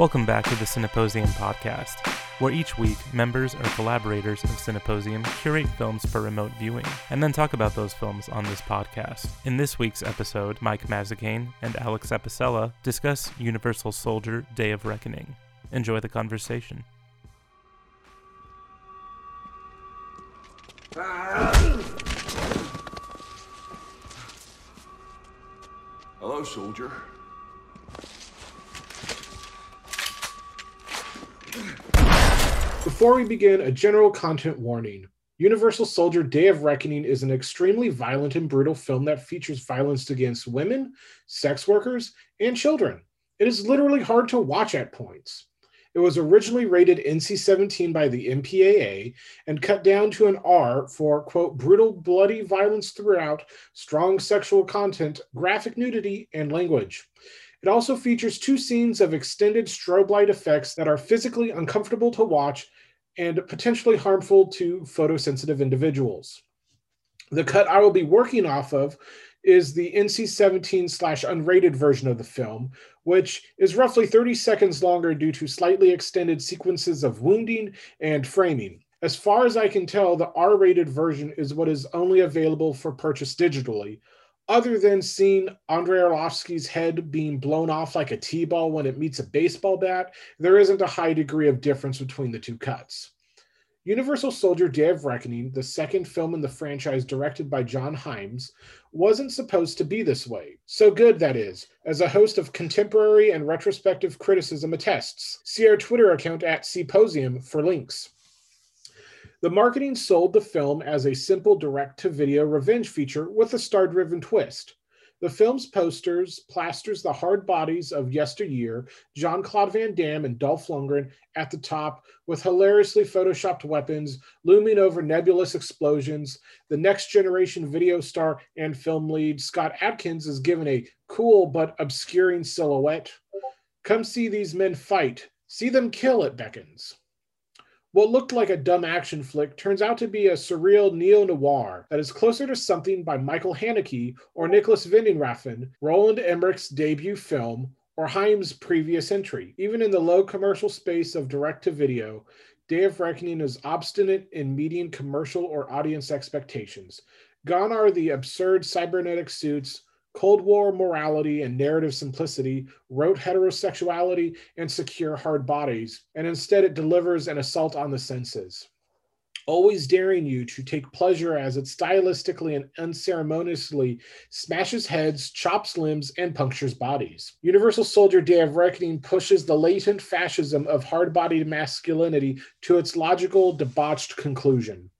Welcome back to the Cineposium podcast, where each week members or collaborators of Cineposium curate films for remote viewing and then talk about those films on this podcast. In this week's episode, Mike Mazzacane and Alexx Apicella discuss Universal Soldier Day of Reckoning. Enjoy the conversation. Hello, soldier. Before we begin, a general content warning. Universal Soldier Day of Reckoning is an extremely violent and brutal film that features violence against women, sex workers, and children. It is literally hard to watch at points. It was originally rated NC 17 by the MPAA and cut down to an R for, quote, brutal, bloody violence throughout, strong sexual content, graphic nudity, and language. It also features two scenes of extended strobe light effects that are physically uncomfortable to watch and potentially harmful to photosensitive individuals. The cut I will be working off of is the NC 17 slash unrated version of the film, which is roughly 30 seconds longer due to slightly extended sequences of wounding and framing. As far as I can tell, the R rated version is what is only available for purchase digitally, other than seeing Andrei Arlovsky's head being blown off like a T ball when it meets a baseball bat, there isn't a high degree of difference between the two cuts. Universal Soldier Day of Reckoning, the second film in the franchise directed by John Hyams, wasn't supposed to be this way. So good, that is, as a host of contemporary and retrospective criticism attests. See our Twitter account at Cineposium for links. The marketing sold the film as a simple direct to video revenge feature with a star driven twist. The film's posters plasters the hard bodies of yesteryear, Jean Claude Van Damme and Dolph Lundgren at the top, with hilariously photoshopped weapons looming over nebulous explosions. The next generation video star and film lead, Scott Adkins, is given a cool but obscuring silhouette. Come see these men fight. See them kill, it beckons. What looked like a dumb action flick turns out to be a surreal neo noir that is closer to something by Michael Haneke or Nicholas Winding Roland Emmerich's debut film, or Hyams' previous entry. Even in the low commercial space of direct to video, Day of Reckoning is obstinate in meeting commercial or audience expectations. Gone are the absurd cybernetic suits, Cold War morality and narrative simplicity, wrote heterosexuality, and secure hard bodies, and instead it delivers an assault on the senses. Always daring you to take pleasure as it stylistically and unceremoniously smashes heads, chops limbs, and punctures bodies. Universal Soldier Day of Reckoning pushes the latent fascism of hard bodied masculinity to its logical, debauched conclusion.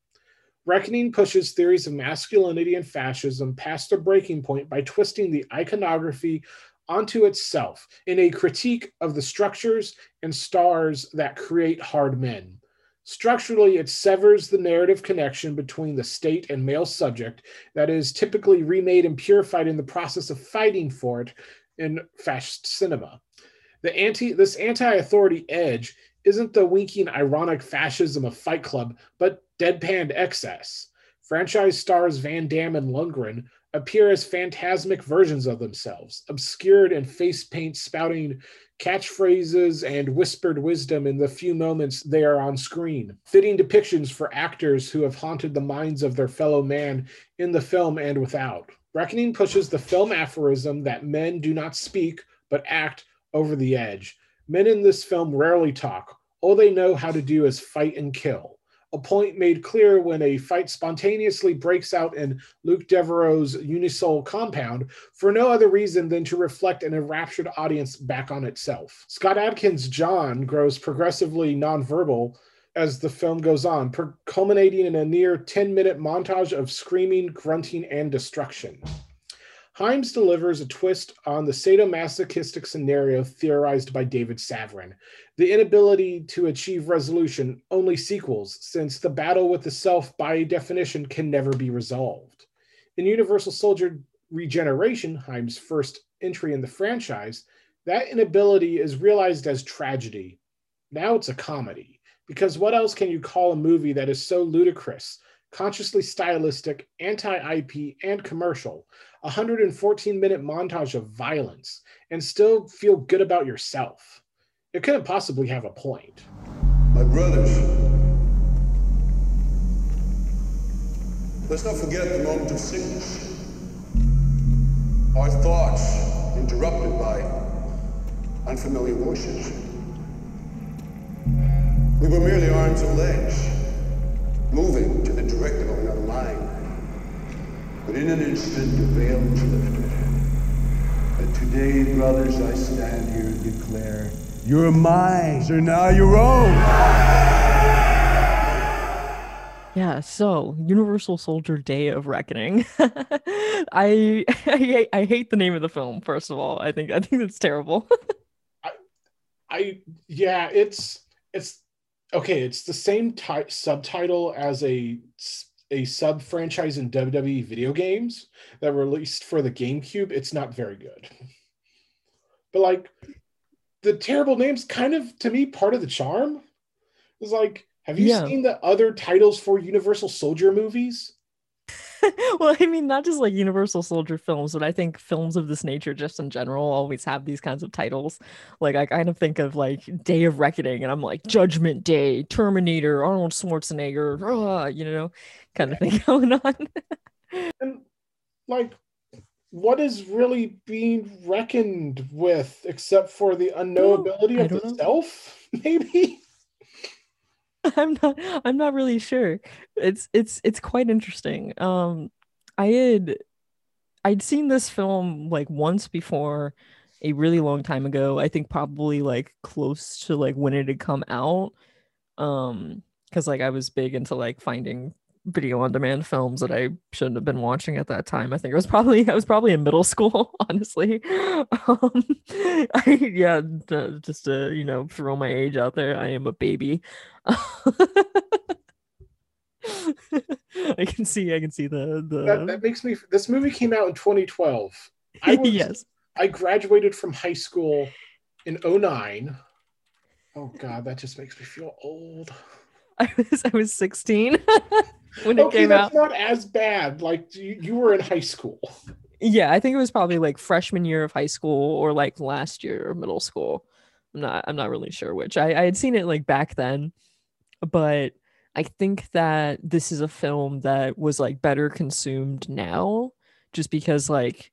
Reckoning pushes theories of masculinity and fascism past their breaking point by twisting the iconography onto itself in a critique of the structures and stars that create hard men. Structurally, it severs the narrative connection between the state and male subject that is typically remade and purified in the process of fighting for it in fascist cinema. The anti this anti-authority edge isn't the winking ironic fascism of Fight Club, but deadpanned excess. Franchise stars Van Damme and Lundgren appear as phantasmic versions of themselves, obscured in face paint spouting catchphrases and whispered wisdom in the few moments they are on screen. Fitting depictions for actors who have haunted the minds of their fellow man in the film and without. Reckoning pushes the film aphorism that men do not speak but act over the edge. Men in this film rarely talk. All they know how to do is fight and kill a point made clear when a fight spontaneously breaks out in Luke Devereaux's Unisol compound for no other reason than to reflect an enraptured audience back on itself. Scott Adkins' John grows progressively nonverbal as the film goes on, culminating in a near 10 minute montage of screaming, grunting, and destruction. Hyams delivers a twist on the sadomasochistic scenario theorized by David Savran. The inability to achieve resolution only sequels, since the battle with the self, by definition, can never be resolved. In Universal Soldier Regeneration, Hyams' first entry in the franchise, that inability is realized as tragedy. Now it's a comedy, because what else can you call a movie that is so ludicrous, consciously stylistic, anti IP, and commercial, 114 minute montage of violence, and still feel good about yourself. it couldn't possibly have a point. My brothers, let's not forget the moment of sickness. Our thoughts interrupted by unfamiliar voices. We were merely arms and legs, moving to the directive of another mind. But in an instant, the veil was lifted. And today, brothers, I stand here and declare, your minds are now your own. Yeah, so Universal Soldier Day of Reckoning. I, I hate, I hate the name of the film. First of all, I think I think it's terrible. I, I yeah, it's it's okay. It's the same ty- subtitle as a a sub franchise in WWE video games that released for the GameCube. It's not very good, but like the terrible names, kind of to me, part of the charm. Is like have you Yeah. seen the other titles for Universal Soldier movies? well, I mean, not just like Universal Soldier films, but I think films of this nature, just in general, always have these kinds of titles. Like, I kind of think of like Day of Reckoning, and I'm like Judgment Day, Terminator, Arnold Schwarzenegger, ah, you know, kind of thing going on. And like, what is really being reckoned with except for the unknowability I of the know. self? Maybe. I'm not I'm not really sure. It's it's it's quite interesting. Um I had I'd seen this film like once before a really long time ago. I think probably like close to like when it had come out. Um cuz like I was big into like finding video on demand films that I shouldn't have been watching at that time. I think it was probably I was probably in middle school, honestly. Um I yeah, just to, you know, throw my age out there, I am a baby. I can see I can see the the That, that makes me. This movie came out in 2012. I was, yes. I graduated from high school in 09. Oh God, that just makes me feel old. I was I was 16 when it Okay, came that's out. not as bad. Like you, you were in high school. Yeah, I think it was probably like freshman year of high school or like last year of middle school. I'm not I'm not really sure which. I, I had seen it like back then, but I think that this is a film that was like better consumed now just because like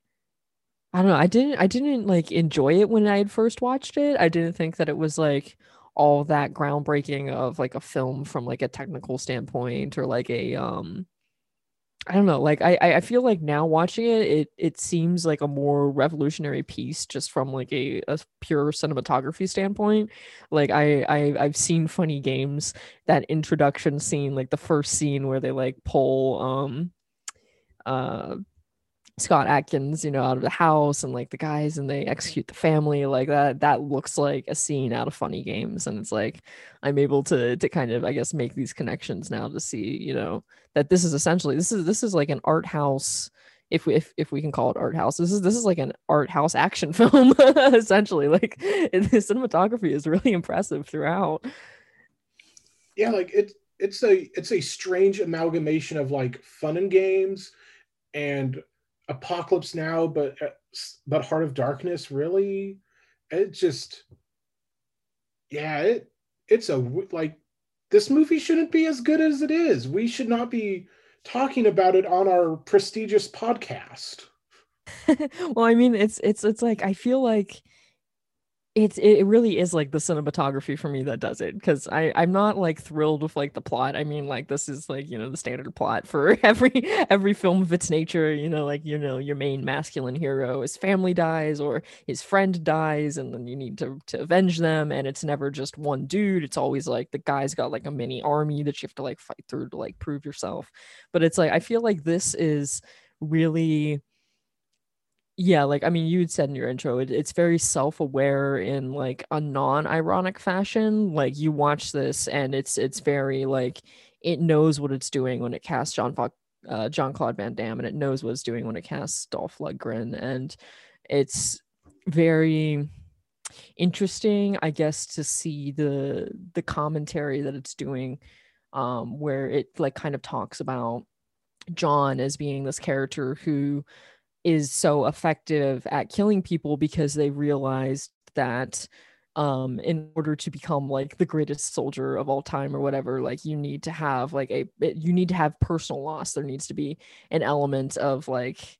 I don't know, I didn't I didn't like enjoy it when I had first watched it. I didn't think that it was like all that groundbreaking of like a film from like a technical standpoint or like a um I don't know. Like I, I feel like now watching it, it it seems like a more revolutionary piece just from like a, a pure cinematography standpoint. Like I, I I've seen funny games. That introduction scene, like the first scene where they like pull um uh Scott Adkins, you know, out of the house and like the guys and they execute the family like that that looks like a scene out of funny games and it's like I'm able to to kind of I guess make these connections now to see, you know, that this is essentially this is this is like an art house if we if, if we can call it art house. This is this is like an art house action film essentially. Like the cinematography is really impressive throughout. Yeah, like it's It's a it's a strange amalgamation of like fun and games and Apocalypse Now, but uh, but Heart of Darkness. Really, it just yeah it it's a like this movie shouldn't be as good as it is. We should not be talking about it on our prestigious podcast. well, I mean, it's it's it's like I feel like it's it really is like the cinematography for me that does it because I I'm not like thrilled with like the plot. I mean, like this is like you know the standard plot for every every film of its nature. You know, like you know your main masculine hero, his family dies or his friend dies, and then you need to to avenge them. And it's never just one dude. It's always like the guy's got like a mini army that you have to like fight through to like prove yourself. But it's like I feel like this is really yeah like i mean you had said in your intro it, it's very self-aware in like a non-ironic fashion like you watch this and it's it's very like it knows what it's doing when it casts john Fo- uh, john claude van damme and it knows what it's doing when it casts dolph lundgren and it's very interesting i guess to see the the commentary that it's doing um where it like kind of talks about john as being this character who is so effective at killing people because they realized that um in order to become like the greatest soldier of all time or whatever like you need to have like a you need to have personal loss. There needs to be an element of like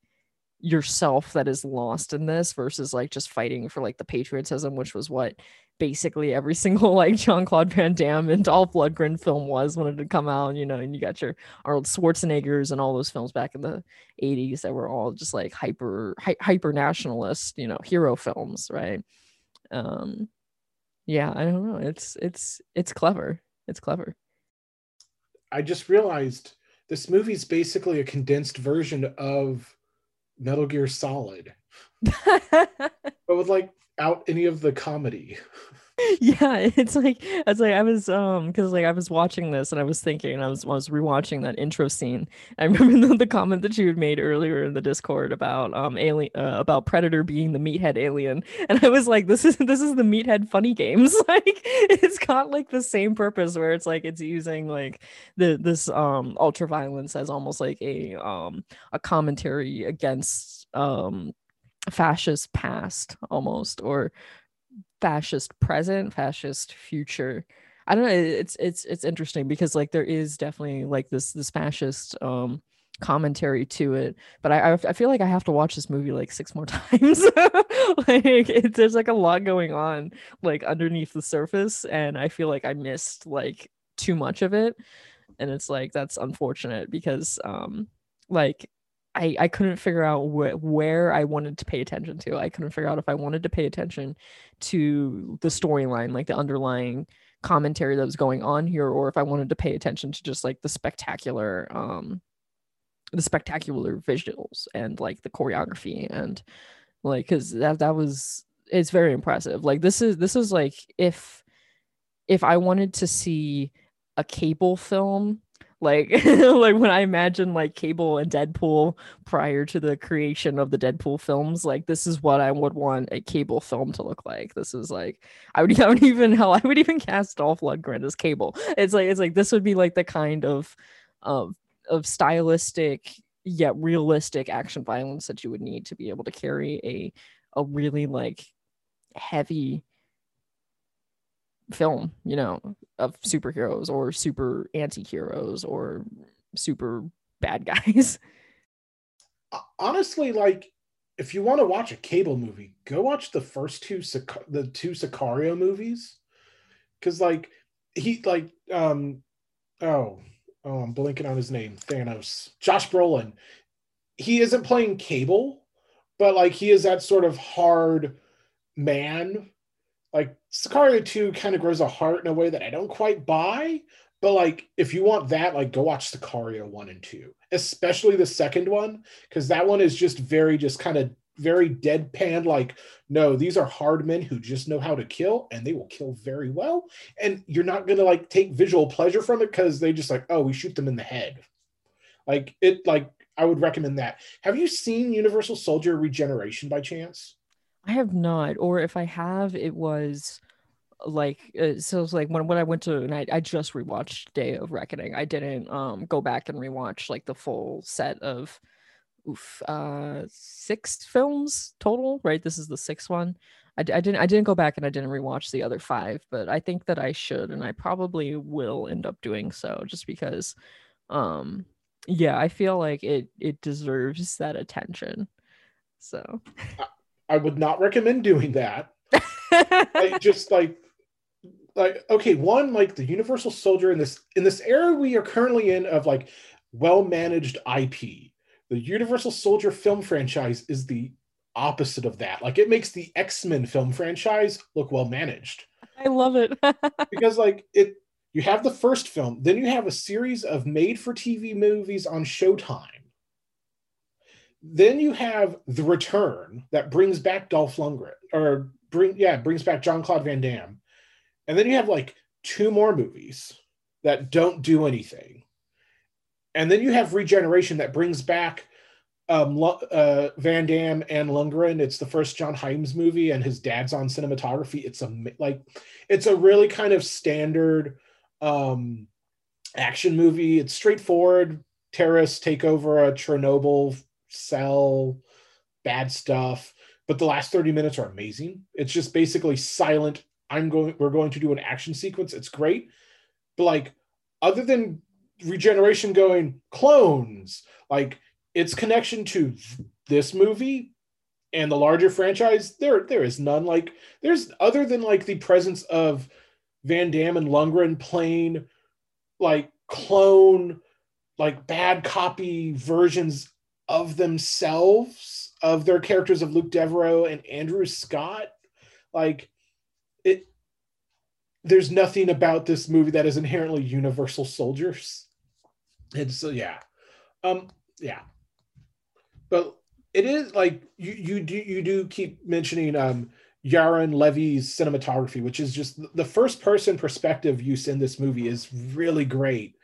yourself that is lost in this versus like just fighting for like the patriotism which was what basically every single like Jean-Claude Van Damme and Dolph Lundgren film was when it had come out, you know, and you got your Arnold Schwarzeneggers and all those films back in the 80s that were all just like hyper hy- hyper nationalist, you know, hero films, right? Um yeah, I don't know. It's it's it's clever. It's clever. I just realized this movie's basically a condensed version of Metal Gear Solid, but with like out any of the comedy. yeah it's like it's like i was um because like i was watching this and i was thinking i was I was rewatching that intro scene. I remember the, the comment that you had made earlier in the discord about um alien uh, about predator being the meathead alien. And i was like this is this is the meathead funny games. Like it's got like the same purpose where it's like it's using like the this um ultra violence as almost like a um a commentary against um fascist past almost or fascist present fascist future. I don't know it's it's it's interesting because like there is definitely like this this fascist um commentary to it but i i feel like i have to watch this movie like six more times. Like it, there's like a lot going on like underneath the surface and i feel like i missed like too much of it. And it's like that's unfortunate because um like I, I couldn't figure out wh- where I wanted to pay attention to. I couldn't figure out if I wanted to pay attention to the storyline, like the underlying commentary that was going on here, or if I wanted to pay attention to just like the spectacular, um, the spectacular visuals and like the choreography and like because that that was it's very impressive. Like this is this is like if if I wanted to see a cable film like like when i imagine like cable and deadpool prior to the creation of the deadpool films like this is what i would want a cable film to look like. This is like i would, I would even hell i would even cast dolph lundgren as cable. It's like it's like this would be like the kind of of of stylistic yet realistic action violence that you would need to be able to carry a a really like heavy film, you know, of superheroes or super anti-heroes or super bad guys. Honestly, like if you want to watch a cable movie, go watch the first two the two Sicario movies. Cause like he like um oh oh I'm blinking on his name, Thanos. Josh Brolin. He isn't playing cable, but like he is that sort of hard man like Sicario 2 kind of grows a heart in a way that I don't quite buy. But like, if you want that, like, go watch Sicario 1 and 2, especially the second one, because that one is just very, just kind of very deadpan. Like, no, these are hard men who just know how to kill and they will kill very well. And you're not going to like take visual pleasure from it because they just like, oh, we shoot them in the head. Like, it, like, I would recommend that. Have you seen Universal Soldier Regeneration by chance? I have not, or if I have, it was like uh, so it's like when, when I went to and I, I just rewatched Day of Reckoning. I didn't um go back and rewatch like the full set of oof uh six films total, right? This is the sixth one. I, I didn't I didn't go back and I didn't rewatch the other five, but I think that I should and I probably will end up doing so just because um yeah, I feel like it it deserves that attention. So I would not recommend doing that. like just like like okay, one like the Universal Soldier in this in this era we are currently in of like well managed IP. The Universal Soldier film franchise is the opposite of that. Like it makes the X-Men film franchise look well managed. I love it. because like it you have the first film, then you have a series of made for TV movies on Showtime then you have the return that brings back Dolph Lundgren, or bring yeah brings back John Claude Van Damme, and then you have like two more movies that don't do anything, and then you have Regeneration that brings back um, uh, Van Damme and Lundgren. It's the first John Hyams movie, and his dad's on cinematography. It's a like, it's a really kind of standard um, action movie. It's straightforward. Terrorists take over a Chernobyl sell bad stuff but the last 30 minutes are amazing it's just basically silent I'm going we're going to do an action sequence. It's great. But like other than regeneration going clones, like its connection to this movie and the larger franchise, there there is none. Like there's other than like the presence of Van Damme and Lundgren playing like clone, like bad copy versions of themselves of their characters of Luke Devereaux and Andrew Scott. Like it there's nothing about this movie that is inherently universal soldiers. And so yeah. Um yeah. But it is like you you do you do keep mentioning um Yaron Levy's cinematography, which is just the first person perspective use in this movie is really great.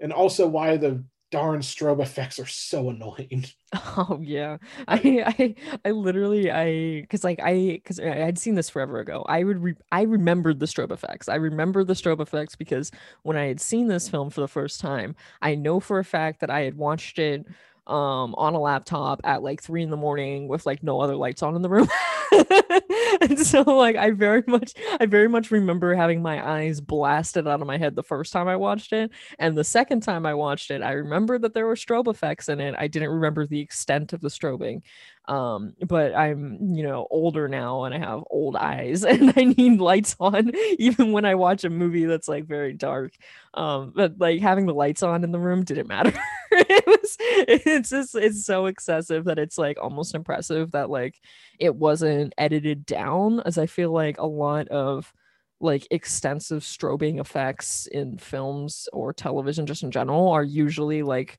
And also why the darn strobe effects are so annoying. Oh yeah. I I I literally I cuz like I cuz I'd seen this forever ago. I would re- I remembered the strobe effects. I remember the strobe effects because when I had seen this film for the first time, I know for a fact that I had watched it um on a laptop at like three in the morning with like no other lights on in the room. and so like I very much I very much remember having my eyes blasted out of my head the first time I watched it. And the second time I watched it, I remember that there were strobe effects in it. I didn't remember the extent of the strobing. Um, but I'm, you know, older now and I have old eyes and I need lights on even when I watch a movie that's like very dark. Um, but like having the lights on in the room didn't matter. it was it's just it's so excessive that it's like almost impressive that like it wasn't edited down as I feel like a lot of like extensive strobing effects in films or television just in general are usually like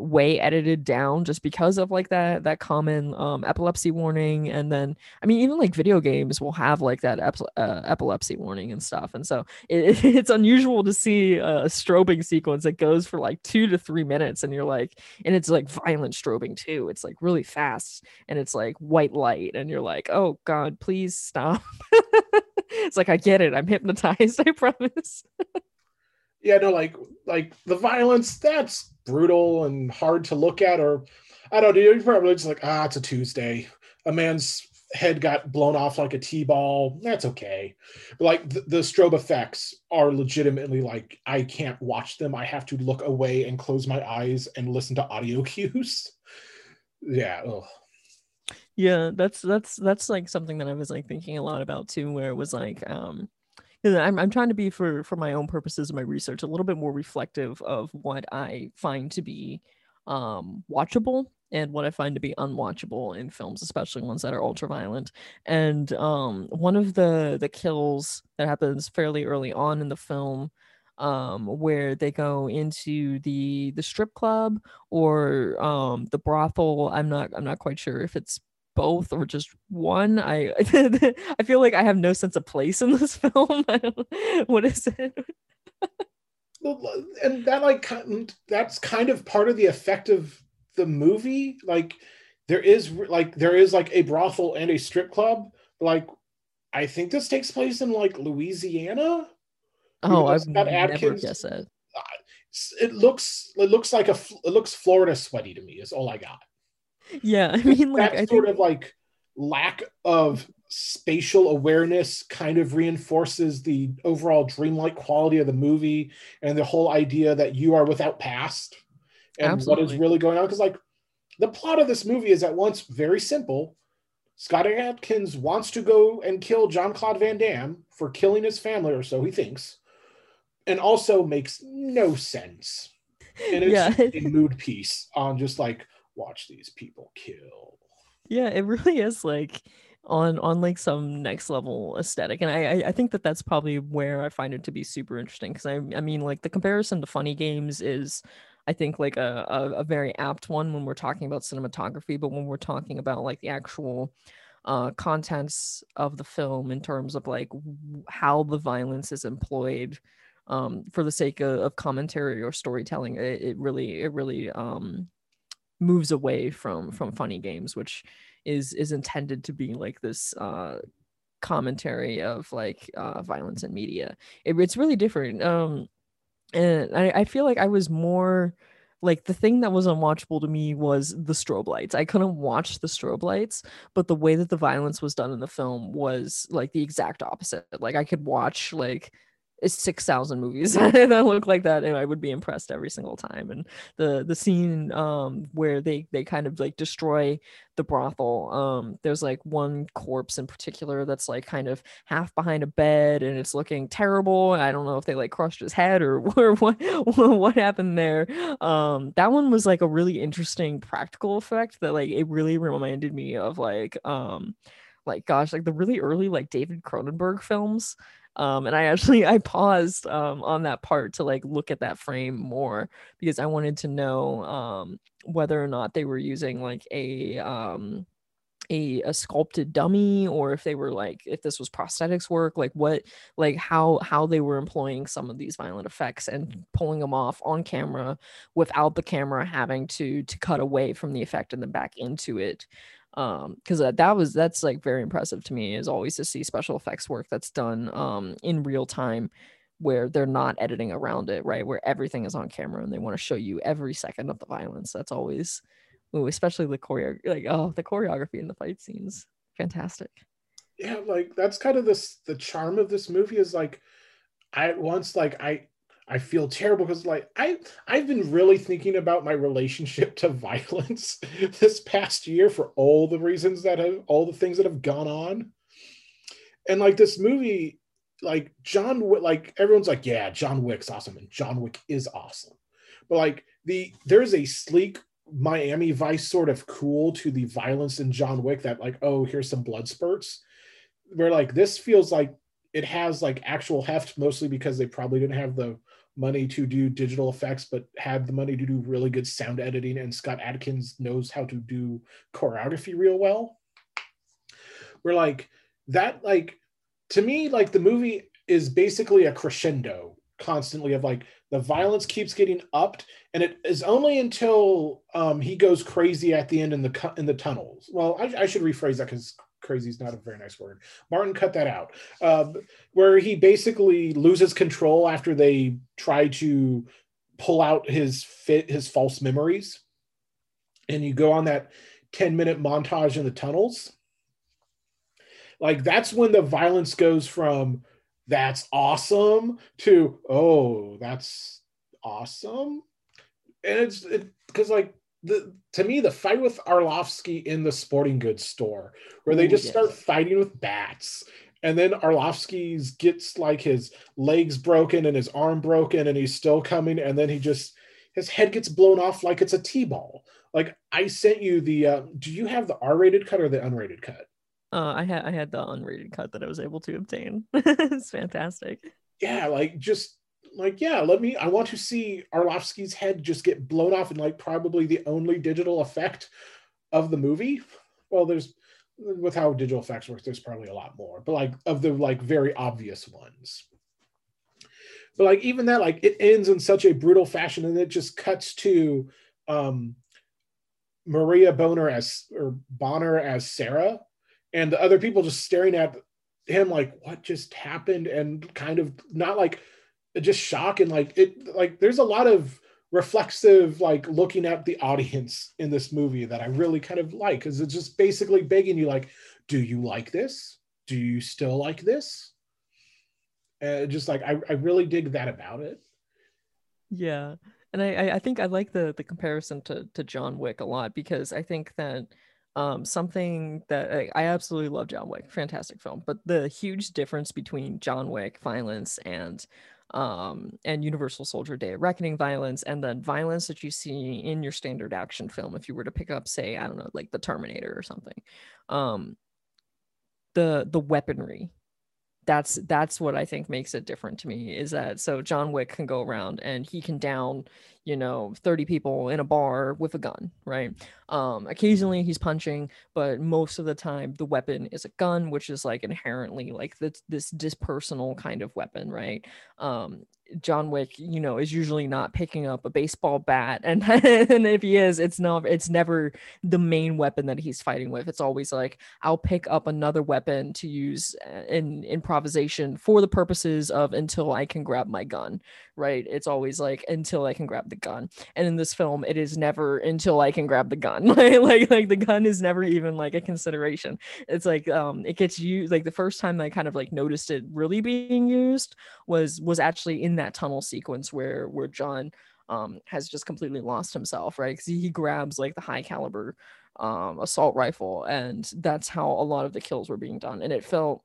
way edited down just because of like that that common um, epilepsy warning. And then i mean even like video games will have like that ep- uh, epilepsy warning and stuff. And so it, it's unusual to see a strobing sequence that goes for like two to three minutes and you're like and it's like violent strobing too. It's like really fast and it's like white light and you're like oh god please stop. It's like i get it. I'm hypnotized i promise yeah no like like the violence that's brutal and hard to look at or i don't know you're probably just like ah it's a tuesday. A man's head got blown off like a t-ball. That's okay. Like the, the strobe effects are legitimately like i can't watch them. I have to look away and close my eyes and listen to audio cues. Yeah ugh. yeah that's that's that's like something that i was like thinking a lot about too where it was like um I'm, I'm trying to be for for my own purposes of my research a little bit more reflective of what i find to be um watchable and what i find to be unwatchable in films especially ones that are ultra violent and um one of the the kills that happens fairly early on in the film um, where they go into the the strip club or um, the brothel. I'm not I'm not quite sure if it's both or just one. I I feel like I have no sense of place in this film. what is it? and that like that's kind of part of the effect of the movie. Like there is like there is like a brothel and a strip club. Like I think this takes place in like Louisiana. Oh, I've never Adkins. guessed that. Uh, it looks it looks like a it looks Florida sweaty to me. Is all I got. Yeah, I mean, like that I sort think... of like lack of spatial awareness kind of reinforces the overall dreamlike quality of the movie and the whole idea that you are without past and Absolutely. what is really going on. Because like the plot of this movie is at once very simple. Scott Adkins wants to go and kill John Claude Van Damme for killing his family, or so he thinks, and also makes no sense. And it's yeah. a mood piece on just like watch these people kill. Yeah, it really is like on on like some next level aesthetic and I, I think that that's probably where i find it to be super interesting because I, I mean like the comparison to funny games is i think like a, a, a very apt one when we're talking about cinematography but when we're talking about like the actual uh contents of the film in terms of like how the violence is employed um for the sake of, of commentary or storytelling it, it really it really um moves away from from funny games which is is intended to be like this uh commentary of like uh violence in media it, it's really different um and I, I feel like i was more like the thing that was unwatchable to me was the strobe lights. I couldn't watch the strobe lights, but the way that the violence was done in the film was like the exact opposite. Like I could watch like six thousand movies that look like that, and I would be impressed every single time. And the the scene um where they they kind of like destroy the brothel. Um, there's like one corpse in particular that's like kind of half behind a bed, and it's looking terrible. I don't know if they like crushed his head or, or what what happened there. Um, that one was like a really interesting practical effect that like it really reminded me of like um like gosh like the really early like david cronenberg films um, and I actually I paused um, on that part to like look at that frame more because I wanted to know um, whether or not they were using like a um, a, a sculpted dummy or if they were like if this was prosthetics work like what like how how they were employing some of these violent effects and pulling them off on camera without the camera having to to cut away from the effect and then back into it um because that, that was that's like very impressive to me is always to see special effects work that's done um in real time where they're not editing around it right where everything is on camera and they want to show you every second of the violence. That's always ooh, especially the choreo like oh the choreography in the fight scenes. Fantastic. Yeah like that's kind of this the charm of this movie is like i once like i I feel terrible because like I I've been really thinking about my relationship to violence this past year for all the reasons that have all the things that have gone on. And like this movie, like John Wick, like everyone's like, yeah, John Wick's awesome, and John Wick is awesome. But like the there's a sleek Miami Vice sort of cool to the violence in John Wick that like, oh, here's some blood spurts. Where like this feels like it has like actual heft mostly because they probably didn't have the money to do digital effects, but had the money to do really good sound editing. And Scott Adkins knows how to do choreography real well. We're like that, like to me, like the movie is basically a crescendo constantly of like the violence keeps getting upped and it is only until um, he goes crazy at the end in the in the tunnels well i, I should rephrase that because crazy is not a very nice word. Martin cut that out. Uh, where he basically loses control after they try to pull out his fit his false memories, and you go on that ten minute montage in the tunnels. Like that's when the violence goes from that's awesome to oh that's awesome, and it's because it, like the to me the fight with Arlovsky in the sporting goods store where they Ooh, just yes. start fighting with bats and then Arlovsky's gets like his legs broken and his arm broken and he's still coming and then he just his head gets blown off like it's a t-ball. Like I sent you the uh, do you have the R-rated cut or the unrated cut? Uh, I had I had the unrated cut that I was able to obtain. It's fantastic. Yeah like just like, yeah, let me. I want to see Arlovsky's head just get blown off in like probably the only digital effect of the movie. Well, there's with how digital effects work, there's probably a lot more, but like of the like very obvious ones. But like even that, like it ends in such a brutal fashion, and it just cuts to um Maria Boner as or Bonner as Sarah, and the other people just staring at him like, what just happened? And kind of not like just shock and like it like there's a lot of reflexive like looking at the audience in this movie that I really kind of like because it's just basically begging you like, do you like this? Do you still like this? And just like I, I really dig that about it. Yeah. And I, I think I like the the comparison to to John Wick a lot because I think that um something that I, I absolutely love John Wick, fantastic film. But the huge difference between John Wick violence and um, and Universal Soldier Day of Reckoning violence, and then violence that you see in your standard action film. If you were to pick up, say, I don't know, like the Terminator or something, um, the the weaponry that's that's what I think makes it different to me is that so John Wick can go around and he can down, you know, 30 people in a bar with a gun, right? Um occasionally he's punching, but most of the time the weapon is a gun, which is like inherently like this this dispersonal kind of weapon, right? Um John Wick, you know, is usually not picking up a baseball bat, and and if he is, it's not, it's never the main weapon that he's fighting with. It's always like I'll pick up another weapon to use uh, in improvisation for the purposes of until I can grab my gun, right? It's always like until I can grab the gun, and in this film, it is never until I can grab the gun. like like like the gun is never even like a consideration. It's like um it gets used like the first time I kind of like noticed it really being used was was actually in that tunnel sequence where where John um, has just completely lost himself, right? Because he, he grabs like the high caliber um, assault rifle, and that's how a lot of the kills were being done. And it felt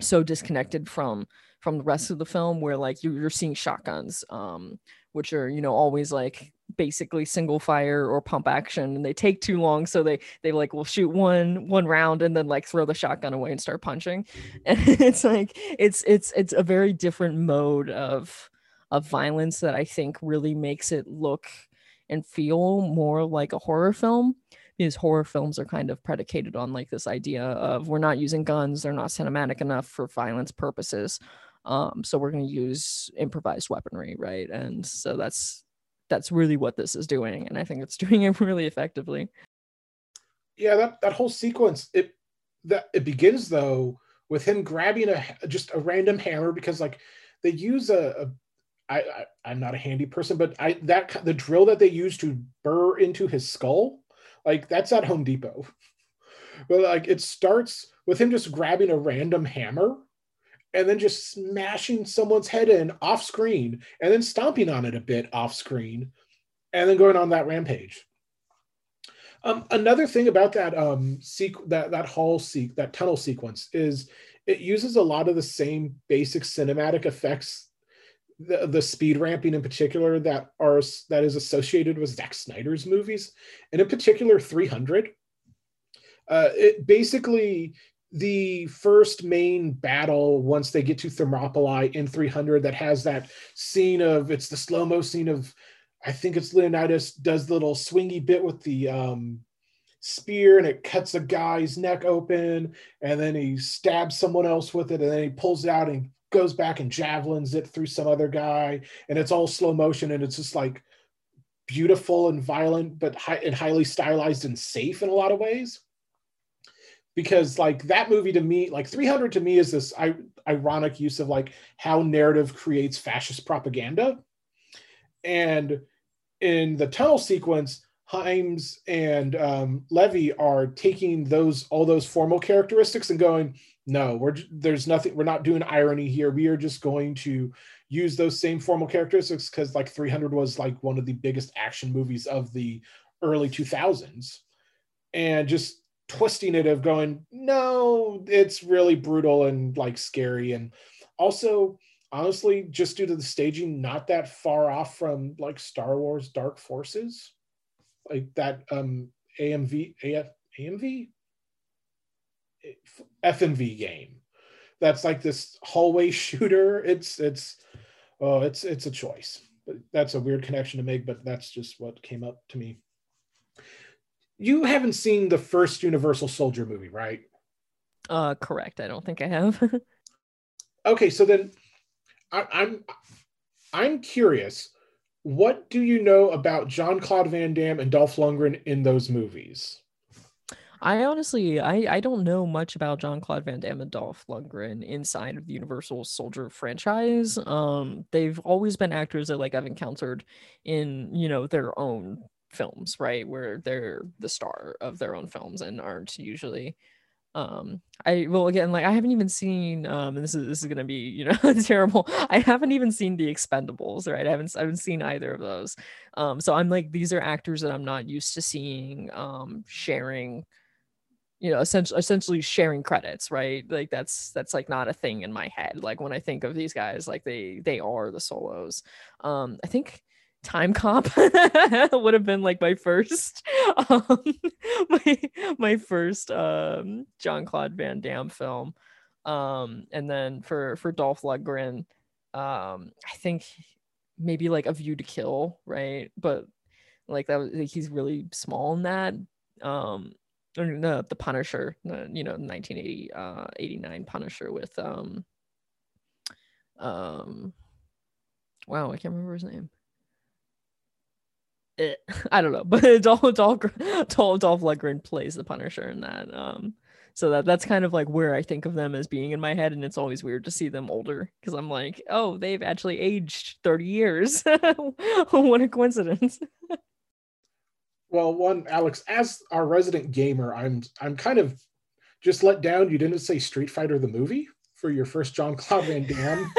so disconnected from from the rest of the film, where like you're, seeing shotguns, um, which are you know always like basically single fire or pump action and they take too long so they they like will shoot one one round and then like throw the shotgun away and start punching. And it's like it's it's it's a very different mode of of violence that i think really makes it look and feel more like a horror film because horror films are kind of predicated on like this idea of we're not using guns they're not cinematic enough for violence purposes um so we're going to use improvised weaponry right? And so that's that's really what this is doing and i think it's doing it really effectively. Yeah that, that whole sequence it that it begins though with him grabbing a just a random hammer because like they use a, a I, I i'm not a handy person but i that the drill that they use to burr into his skull like that's at home depot. But like it starts with him just grabbing a random hammer and then just smashing someone's head in off screen and then stomping on it a bit off screen and then going on that rampage. Um, another thing about that um, sequ- that that hall seek that tunnel sequence is it uses a lot of the same basic cinematic effects, the, the speed ramping in particular that are that is associated with Zack Snyder's movies, and in particular 300. Uh, it basically the first main battle once they get to Thermopylae in 300 that has that scene of it's the slow mo scene of I think it's Leonidas does the little swingy bit with the um, spear and it cuts a guy's neck open and then he stabs someone else with it and then he pulls it out and goes back and javelins it through some other guy. And it's all slow motion and it's just like beautiful and violent but high, and highly stylized and safe in a lot of ways because like that movie to me like 300 to me is this ironic use of like how narrative creates fascist propaganda and in the tunnel sequence Hyams and um, Levy are taking those all those formal characteristics and going, no, we're there's nothing. We're not doing irony here. We are just going to use those same formal characteristics because like 300 was like one of the biggest action movies of the early 2000s, and just twisting it of going, no, it's really brutal and like scary. And also, honestly, just due to the staging, not that far off from like Star Wars Dark Forces, like that um AMV, AF, AMV, FMV game. That's like this hallway shooter. It's, it's, oh, it's, it's a choice. But that's a weird connection to make, but that's just what came up to me you haven't seen the first Universal Soldier movie, right? Uh, correct. I don't think I have. okay, so then I, I'm I'm curious. What do you know about John Claude Van Damme and Dolph Lundgren in those movies? I honestly, I, I don't know much about John Claude Van Damme and Dolph Lundgren inside of the Universal Soldier franchise. Um, they've always been actors that like I've encountered in you know their own films, right? Where they're the star of their own films and aren't usually um i well again like i haven't even seen um and this is this is gonna be you know terrible i haven't even seen the expendables right i haven't i haven't seen either of those um so i'm like these are actors that i'm not used to seeing um sharing you know essentially essentially sharing credits right like that's that's like not a thing in my head like when i think of these guys like they they are the solos um i think Timecop would have been like my first um, my my first um Jean Claude Van Damme film. Um and then for for Dolph Lundgren, um I think maybe like A View to Kill, right? But like that was like, he's really small in that. Um or no, the Punisher, you know, 1980 uh 89 Punisher with um um wow, I can't remember his name. Eh, I don't know, but Dolph Dolph Dolph, Dolph Lundgren plays the Punisher in that. Um, so that that's kind of like where I think of them as being in my head, and it's always weird to see them older because I'm like, oh, they've actually aged 30 years. what a coincidence. Well, one Alexx, as our resident gamer, I'm I'm kind of just let down. You didn't say Street Fighter the movie for your first John Claude Van Damme.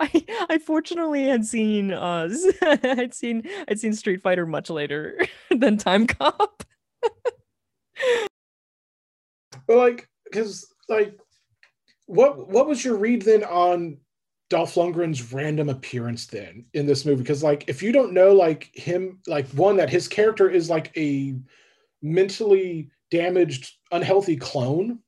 I I fortunately had seen uh I'd seen I'd seen Street Fighter much later than Timecop. But like, because like, what what was your read then on Dolph Lundgren's random appearance then in this movie? Because like, if you don't know like him, like one that his character is like a mentally damaged, unhealthy clone,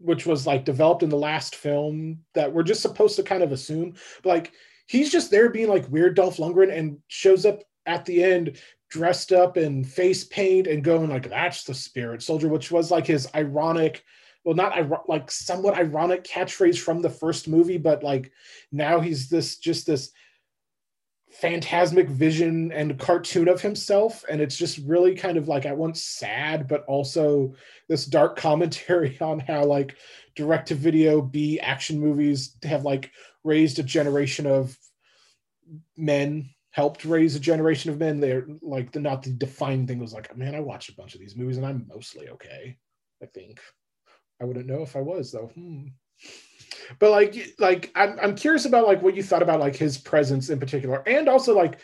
which was like developed in the last film that we're just supposed to kind of assume. Like, he's just there being like weird Dolph Lundgren and shows up at the end dressed up in face paint and going like that's the spirit soldier which was like his ironic well not like somewhat ironic catchphrase from the first movie but like now he's this just this phantasmic vision and cartoon of himself and it's just really kind of like at once sad but also this dark commentary on how like direct to video b action movies have like raised a generation of men helped raise a generation of men. They're like the not the defining thing was like, man, I watched a bunch of these movies and I'm mostly okay. I think I wouldn't know if I was though. Hmm. But like, like I'm I'm curious about like what you thought about like his presence in particular, and also like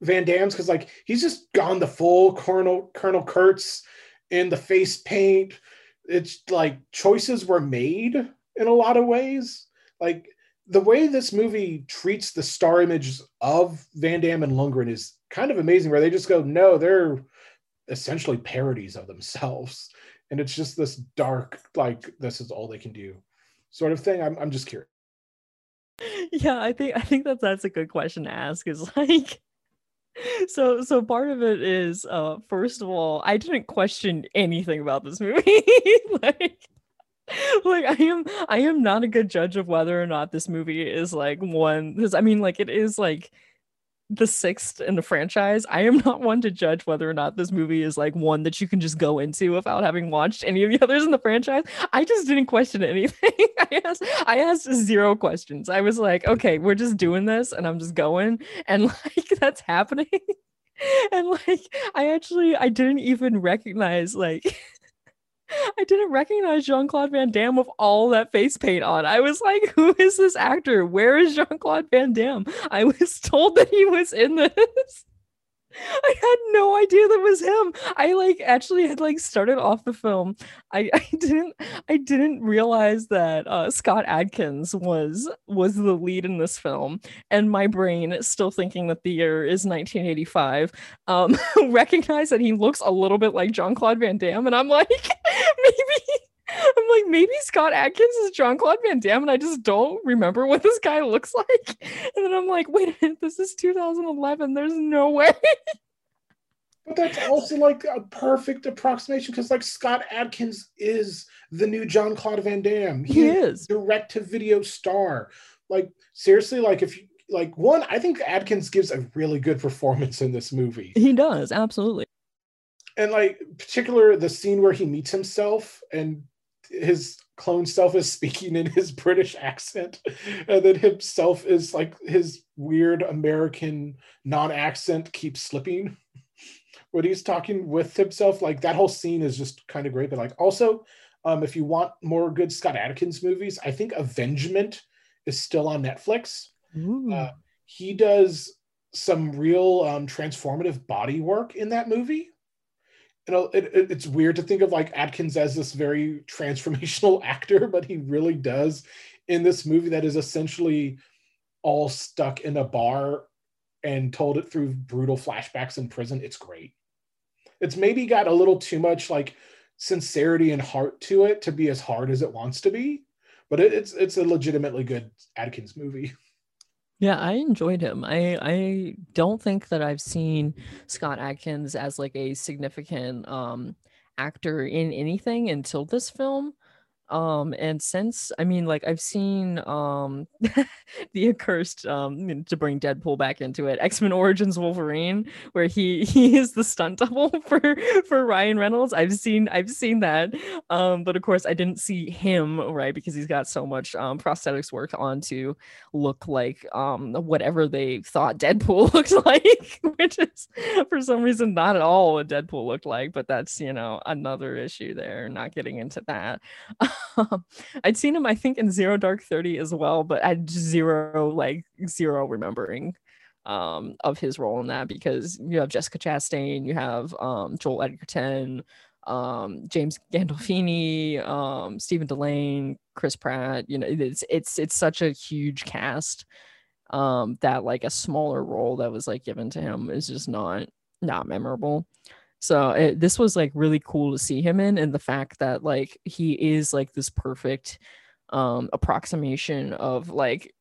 Van Damme's because like he's just gone the full Colonel Colonel Kurtz in the face paint. It's like choices were made in a lot of ways. Like the way this movie treats the star images of Van Damme and Lundgren is kind of amazing, where they just go, no, they're essentially parodies of themselves. And it's just this dark, like, this is all they can do sort of thing. I'm, I'm just curious. Yeah, I think I think that that's a good question to ask. Is like, so so part of it is, uh, first of all, I didn't question anything about this movie. like, like I am I am not a good judge of whether or not this movie is like one because I mean like it is like the sixth in the franchise. I am not one to judge whether or not this movie is like one that you can just go into without having watched any of the others in the franchise. I just didn't question anything. I asked I asked zero questions. I was like, okay, we're just doing this and I'm just going and like that's happening. and like I actually I didn't even recognize like I didn't recognize Jean Claude Van Damme with all that face paint on. I was like, who is this actor? Where is Jean Claude Van Damme? I was told that he was in this. I had no idea that was him. I like actually had like started off the film. I, I didn't I didn't realize that uh, Scott Adkins was was the lead in this film, and my brain still thinking that the year is 1985. Um, recognize that he looks a little bit like Jean Claude Van Damme, and I'm like, maybe I'm like, maybe Scott Adkins is Jean Claude Van Damme, and I just don't remember what this guy looks like. And then I'm like, wait a minute, this is 2011. There's no way. But that's also like a perfect approximation because, like, Scott Adkins is the new John Claude Van Damme. He, he is direct to video star. Like, seriously, like, if you like one, I think Adkins gives a really good performance in this movie. He does, absolutely. And like, particular the scene where he meets himself and his clone self is speaking in his British accent, and then himself is like his weird American non-accent keeps slipping when he's talking with himself. Like that whole scene is just kind of great. But like also, um, if you want more good Scott Adkins movies, I think Avengement is still on Netflix. Uh, he does some real um, transformative body work in that movie you know, it, it, it's weird to think of like Adkins as this very transformational actor, but he really does in this movie that is essentially all stuck in a bar and told it through brutal flashbacks in prison. It's great. It's maybe got a little too much like sincerity and heart to it to be as hard as it wants to be, but it, it's it's a legitimately good Adkins movie. Yeah, I enjoyed him. I I don't think that I've seen Scott Adkins as like a significant um actor in anything until this film. Um and since i mean like i've seen um the accursed um to bring deadpool back into it x-men origins wolverine where he he is the stunt double for for ryan reynolds i've seen i've seen that. Um but of course i didn't see him right because he's got so much um prosthetics work on to look like um whatever they thought deadpool looked like which is for some reason not at all what deadpool looked like but that's you know another issue there not getting into that I'd seen him, I think, in Zero Dark Thirty as well, but I had zero, like zero remembering um, of his role in that because you have Jessica Chastain, you have um, Joel Edgerton, um, James Gandolfini, um, Stephen Dillane, Chris Pratt. You know, it's it's it's such a huge cast um, that like a smaller role that was like given to him is just not not memorable. So it, this was like really cool to see him in, and the fact that like he is like this perfect um approximation of like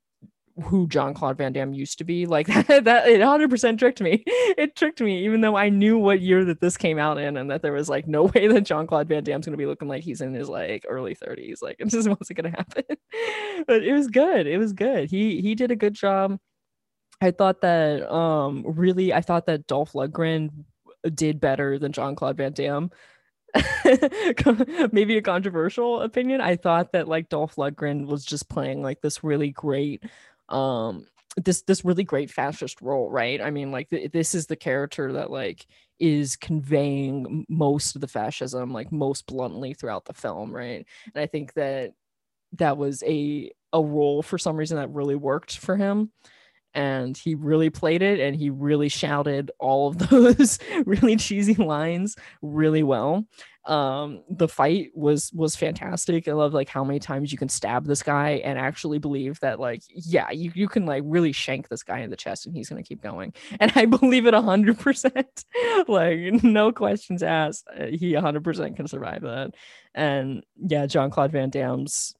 who John Claude Van Damme used to be. Like that, that it 100% tricked me. It tricked me, even though I knew what year that this came out in, and that there was like no way that John Claude Van Damme's gonna be looking like he's in his like early 30s. Like it just wasn't gonna happen. but it was good. It was good. He he did a good job. I thought that um really I thought that Dolph Lundgren did better than John Claude Van Damme. Maybe a controversial opinion. I thought that like Dolph Lundgren was just playing like this really great um this this really great fascist role right i mean like th- this is the character that like is conveying most of the fascism like most bluntly throughout the film right and i think that that was a a role for some reason that really worked for him and he really played it and he really shouted all of those really cheesy lines really well. Um the fight was was fantastic. I love like how many times you can stab this guy and actually believe that like yeah you, you can like really shank this guy in the chest and he's gonna keep going. And i believe it 100% like no questions asked. He 100% can survive that. And yeah john claude van damme's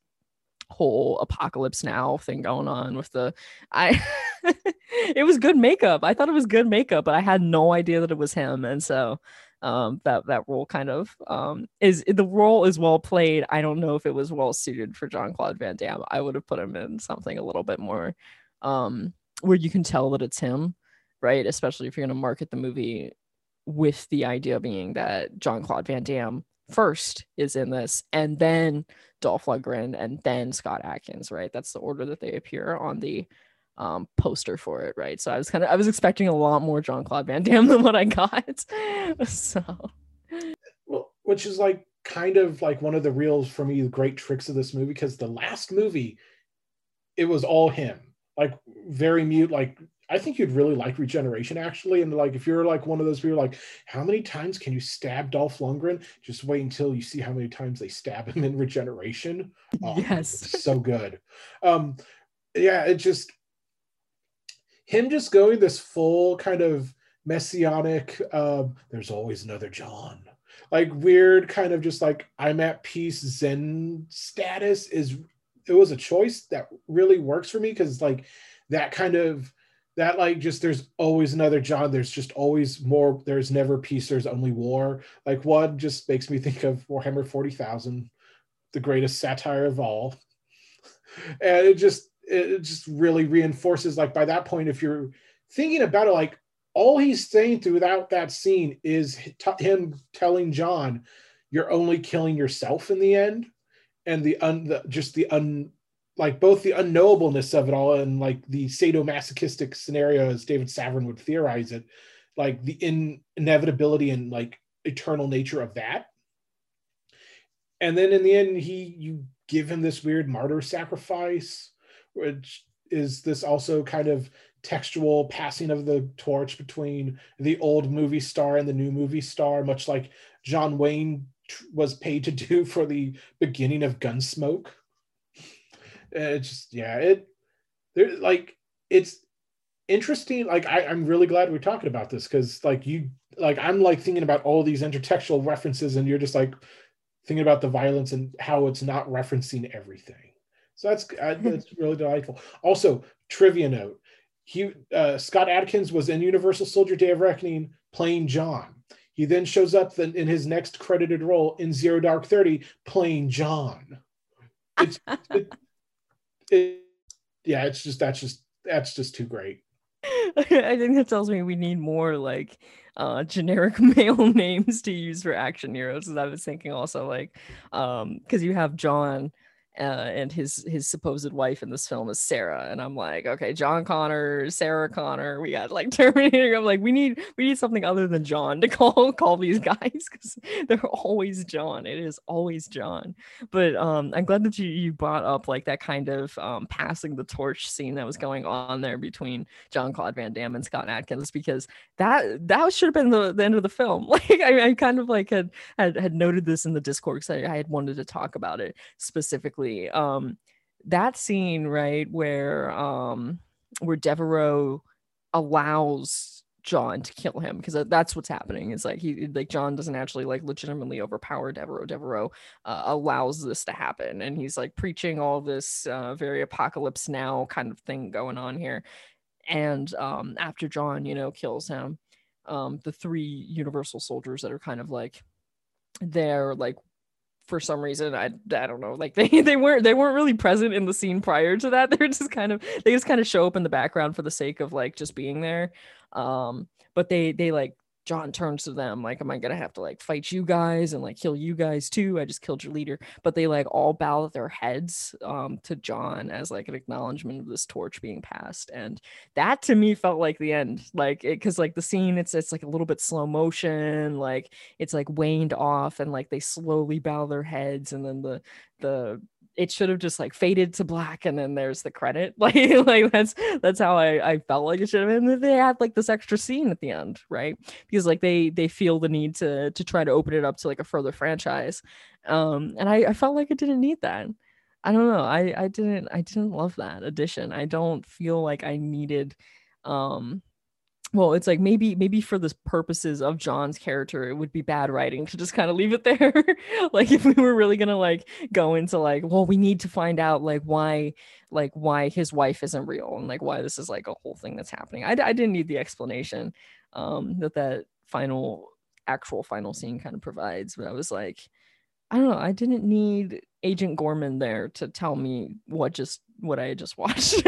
whole apocalypse now thing going on with the I it was good makeup. I thought it was good makeup, but I had no idea that it was him. And so um that that role kind of um is the role is well played. I don't know if it was well suited for John Claude Van Damme. I would have put him in something a little bit more um where you can tell that it's him, right? Especially if you're gonna market the movie with the idea being that John Claude Van Damme first is in this, and then Dolph Lundgren, and then Scott Adkins, right? That's the order that they appear on the um, poster for it, right? So I was kind of I was expecting a lot more John Claude Van Damme than what I got. so, well, which is like kind of like one of the real for me great tricks of this movie because the last movie, it was all him, like very mute, like I think you'd really like Regeneration actually. And like, if you're like one of those people, like, how many times can you stab Dolph Lundgren? Just wait until you see how many times they stab him in Regeneration. Oh, yes, so good. Um, yeah, it just him just going this full kind of messianic. Um, There's always another John. Like weird, kind of just like I'm at peace Zen status is. It was a choice that really works for me because like that kind of that like just there's always another John. There's just always more. There's never peace. There's only war. Like one just makes me think of Warhammer Forty Thousand, the greatest satire of all, and it just it just really reinforces. Like by that point, if you're thinking about it, like all he's saying throughout that scene is him telling John, "You're only killing yourself in the end," and the un the, just the un like both the unknowableness of it all and like the sadomasochistic scenario as David Savran would theorize it, like the in- inevitability and like eternal nature of that. And then in the end, he you give him this weird martyr sacrifice, which is this also kind of textual passing of the torch between the old movie star and the new movie star, much like John Wayne was paid to do for the beginning of Gunsmoke it's just yeah it there like it's interesting like I, i'm really glad we're talking about this because like you like i'm like thinking about all these intertextual references and you're just like thinking about the violence and how it's not referencing everything. So that's uh, that's really delightful. Also trivia note he uh, scott adkins was in universal soldier day of reckoning playing john. He then shows up in his next credited role in zero dark 30 playing john. It's it, it, yeah, it's just that's just that's just too great. I think that tells me we need more like uh generic male names to use for action heroes. I was thinking also like um because you have John uh, and his his supposed wife in this film is Sarah, and I'm like, okay, John Connor, Sarah Connor, we got like Terminator. I'm like, we need we need something other than John to call call these guys because they're always John. It is always John. But um, I'm glad that you you brought up like that kind of um, passing the torch scene that was going on there between John Claude Van Damme and Scott Adkins because that that should have been the, the end of the film. Like I, I kind of like had, had had noted this in the Discord because I, I had wanted to talk about it specifically um that scene right where um where deveraux allows john to kill him because that's what's happening. It's like he like john doesn't actually like legitimately overpower deveraux. Deveraux uh, allows this to happen and he's like preaching all this uh, very apocalypse now kind of thing going on here. And um after john you know kills him um the three universal soldiers that are kind of like they're like for some reason I, I don't know like they they weren't they weren't really present in the scene prior to that. They're just kind of they just kind of show up in the background for the sake of like just being there. Um but they they like John turns to them like, "Am I gonna have to like fight you guys and like kill you guys too? I just killed your leader." But they like all bow their heads um, to John as like an acknowledgement of this torch being passed, and that to me felt like the end, like because like the scene it's it's like a little bit slow motion, like it's like waned off, and like they slowly bow their heads, and then the the it should have just like faded to black and then there's the credit. Like like that's that's how I, I felt like it should have been. They had like this extra scene at the end right? Because like they they feel the need to to try to open it up to like a further franchise. Um and I, I felt like it didn't need that. I don't know. I I didn't I didn't love that addition. I don't feel like I needed um well it's like maybe maybe for the purposes of john's character it would be bad writing to just kind of leave it there. Like if we were really gonna like go into like well we need to find out like why like why his wife isn't real and like why this is like a whole thing that's happening. I, I didn't need the explanation um that that final actual final scene kind of provides but i was like i don't know i didn't need agent gorman there to tell me what just what i had just watched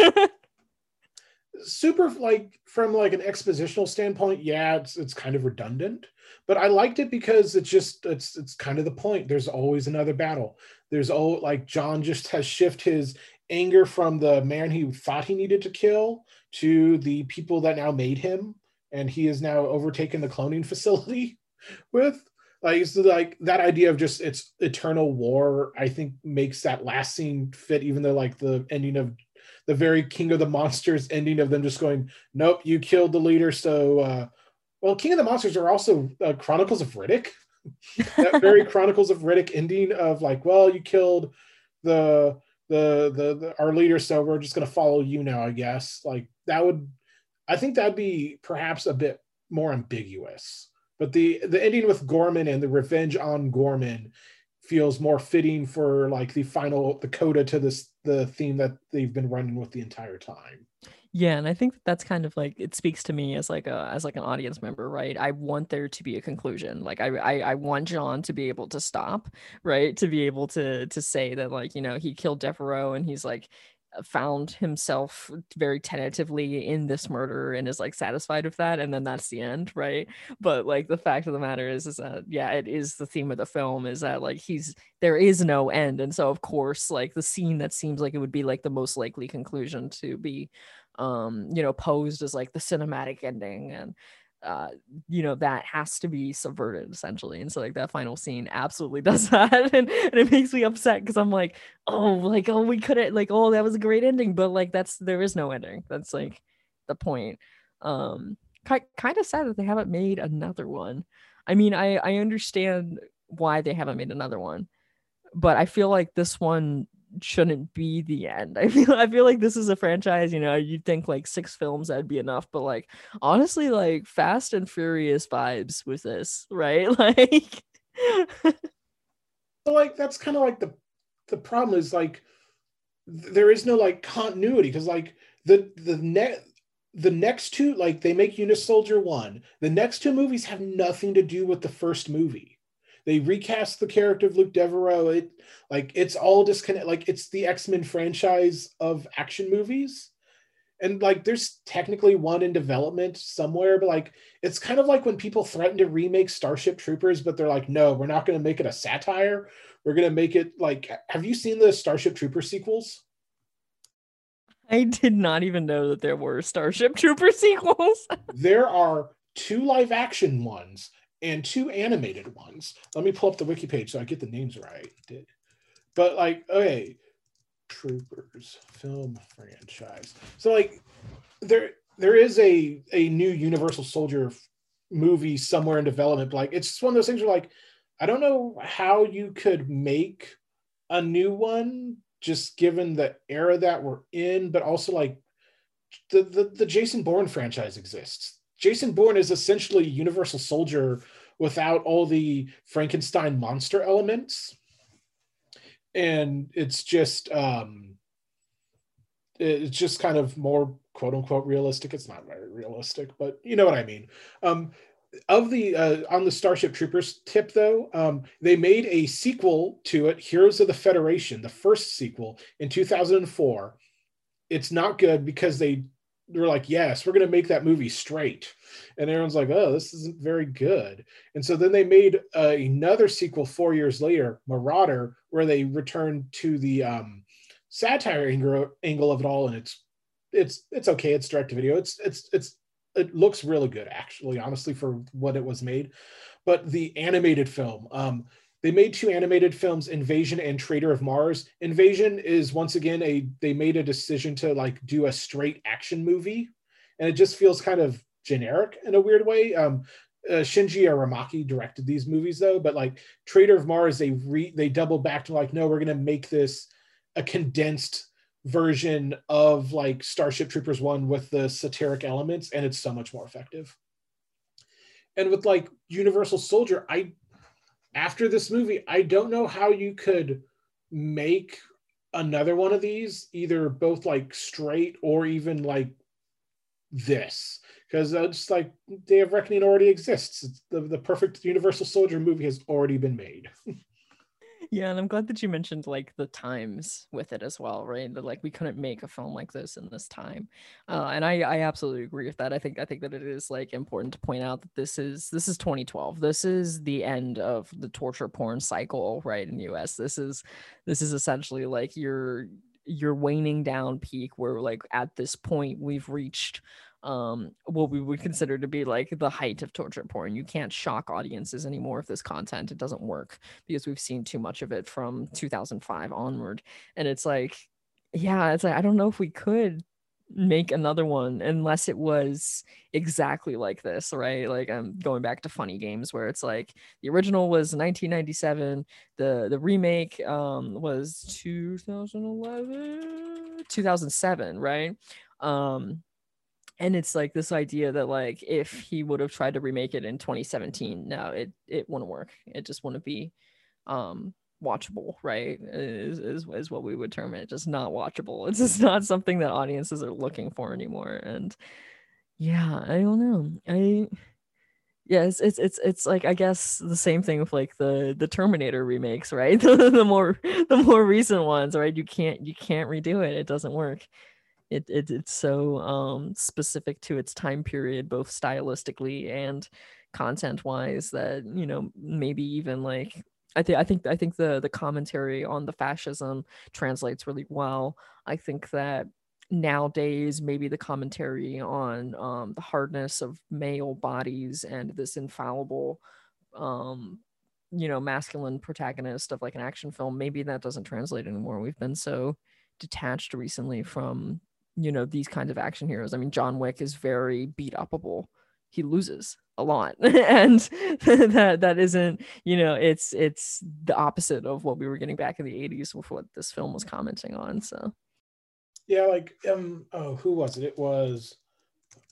super like from like an expositional standpoint yeah it's it's kind of redundant but i liked it because it's just it's it's kind of the point. There's always another battle. There's all like john just has shift his anger from the man he thought he needed to kill to the people that now made him and he has now overtaken the cloning facility with like it's like that idea of just it's eternal war i think makes that last scene fit even though like the ending of the very King of the Monsters ending of them just going, nope, you killed the leader. So, uh, well, King of the Monsters are also uh, Chronicles of Riddick. that very Chronicles of Riddick ending of like, well, you killed the, the the the our leader, so we're just gonna follow you now, I guess. Like that would, I think that'd be perhaps a bit more ambiguous. But the the ending with Gorman and the revenge on Gorman feels more fitting for like the final the coda to this the theme that they've been running with the entire time. Yeah and i think that that's kind of like it speaks to me as like a as like an audience member right? I want there to be a conclusion. Like i i, I want john to be able to stop right? To be able to to say that like you know he killed deveraux and he's like found himself very tentatively in this murder and is like satisfied with that and then that's the end right? But like the fact of the matter is is that yeah it is the theme of the film is that like he's there is no end and so of course like the scene that seems like it would be like the most likely conclusion to be um you know posed as like the cinematic ending and uh you know that has to be subverted essentially. And so like that final scene absolutely does that. And, and it makes me upset because i'm like oh like oh we couldn't like oh that was a great ending. But like that's there is no ending. That's like the point. Um ki- kind of sad that they haven't made another one. I mean i i understand why they haven't made another one but i feel like this one shouldn't be the end. I feel I feel like this is a franchise, you know, you'd think like six films that'd be enough, but like honestly like Fast and Furious vibes with this, right? Like so like that's kind of like the the problem is like there is no like continuity because like the the net the next two like they make Soldier 1 the next two movies have nothing to do with the first movie They recast the character of Luc Deveraux. It like it's all disconnect. Like it's the X Men franchise of action movies, and like there's technically one in development somewhere, but like it's kind of like when people threaten to remake Starship Troopers, but they're like, no, we're not going to make it a satire. We're going to make it like. Have you seen the Starship Trooper sequels? I did not even know that there were Starship Trooper sequels. there are two live action ones and two animated ones. Let me pull up the wiki page so I get the names right. But like, okay, Troopers film franchise. So like, there there is a a new Universal Soldier movie somewhere in development. Like, it's just one of those things where like, I don't know how you could make a new one just given the era that we're in, but also like the, the, the Jason Bourne franchise exists. Jason Bourne is essentially Universal Soldier without all the Frankenstein monster elements. And it's just um it's just kind of more quote unquote realistic. It's not very realistic, but you know what I mean. Um of the uh, on the Starship Troopers tip though, um, they made a sequel to it, Heroes of the Federation, the first sequel in 2004. It's not good because they were like, yes, we're going to make that movie straight, and everyone's like, oh, this isn't very good. And so then they made uh, another sequel four years later, Marauder, where they returned to the um, satire angle, angle of it all, and it's it's it's okay. It's direct to video. It's it's it's it looks really good actually honestly for what it was made but the animated film um, they made two animated films invasion and traitor of mars invasion is once again a they made a decision to like do a straight action movie and it just feels kind of generic in a weird way um, uh, Shinji Aramaki directed these movies though, but like Traitor of Mars, they re they double back to like, no, we're gonna make this a condensed version of like Starship Troopers 1 with the satiric elements, and it's so much more effective. And with like Universal Soldier, I after this movie, I don't know how you could make another one of these, either both like straight or even like this. Because it's uh, like Day of Reckoning already exists. It's the, the perfect Universal Soldier movie has already been made. Yeah, and I'm glad that you mentioned like the times with it as well, right? That like we couldn't make a film like this in this time, uh, and I I absolutely agree with that. I think I think that it is like important to point out that this is this is 2012. This is the end of the torture porn cycle, right? In the U.S. This is this is essentially like your your waning down peak where like at this point we've reached um what we would consider to be like the height of torture porn. You can't shock audiences anymore with this content it doesn't work because we've seen too much of it from 2005 onward. And it's like yeah it's like i don't know if we could make another one unless it was exactly like this right? Like i'm going back to funny games where it's like the original was 1997 the the remake um was 2011 2007 right? Um and it's like this idea that like if he would have tried to remake it in 2017 no it it wouldn't work. It just wouldn't be um watchable right? Is, is, is what we would term it. Just not watchable. It's just not something that audiences are looking for anymore. And yeah i don't know. I yeah it's, it's it's it's like i guess the same thing with like the the terminator remakes right? The, the more the more recent ones right? You can't you can't redo it. It doesn't work it, it it's so um specific to its time period both stylistically and content wise that you know maybe even like I think I think I think the the commentary on the fascism translates really well. I think that nowadays maybe the commentary on um, the hardness of male bodies and this infallible um, you know masculine protagonist of like an action film maybe that doesn't translate anymore. We've been so detached recently from you know these kinds of action heroes. I mean, John Wick is very beat upable. He loses a lot, and that that isn't you know it's it's the opposite of what we were getting back in the '80s with what this film was commenting on. So yeah, like um oh who was it? It was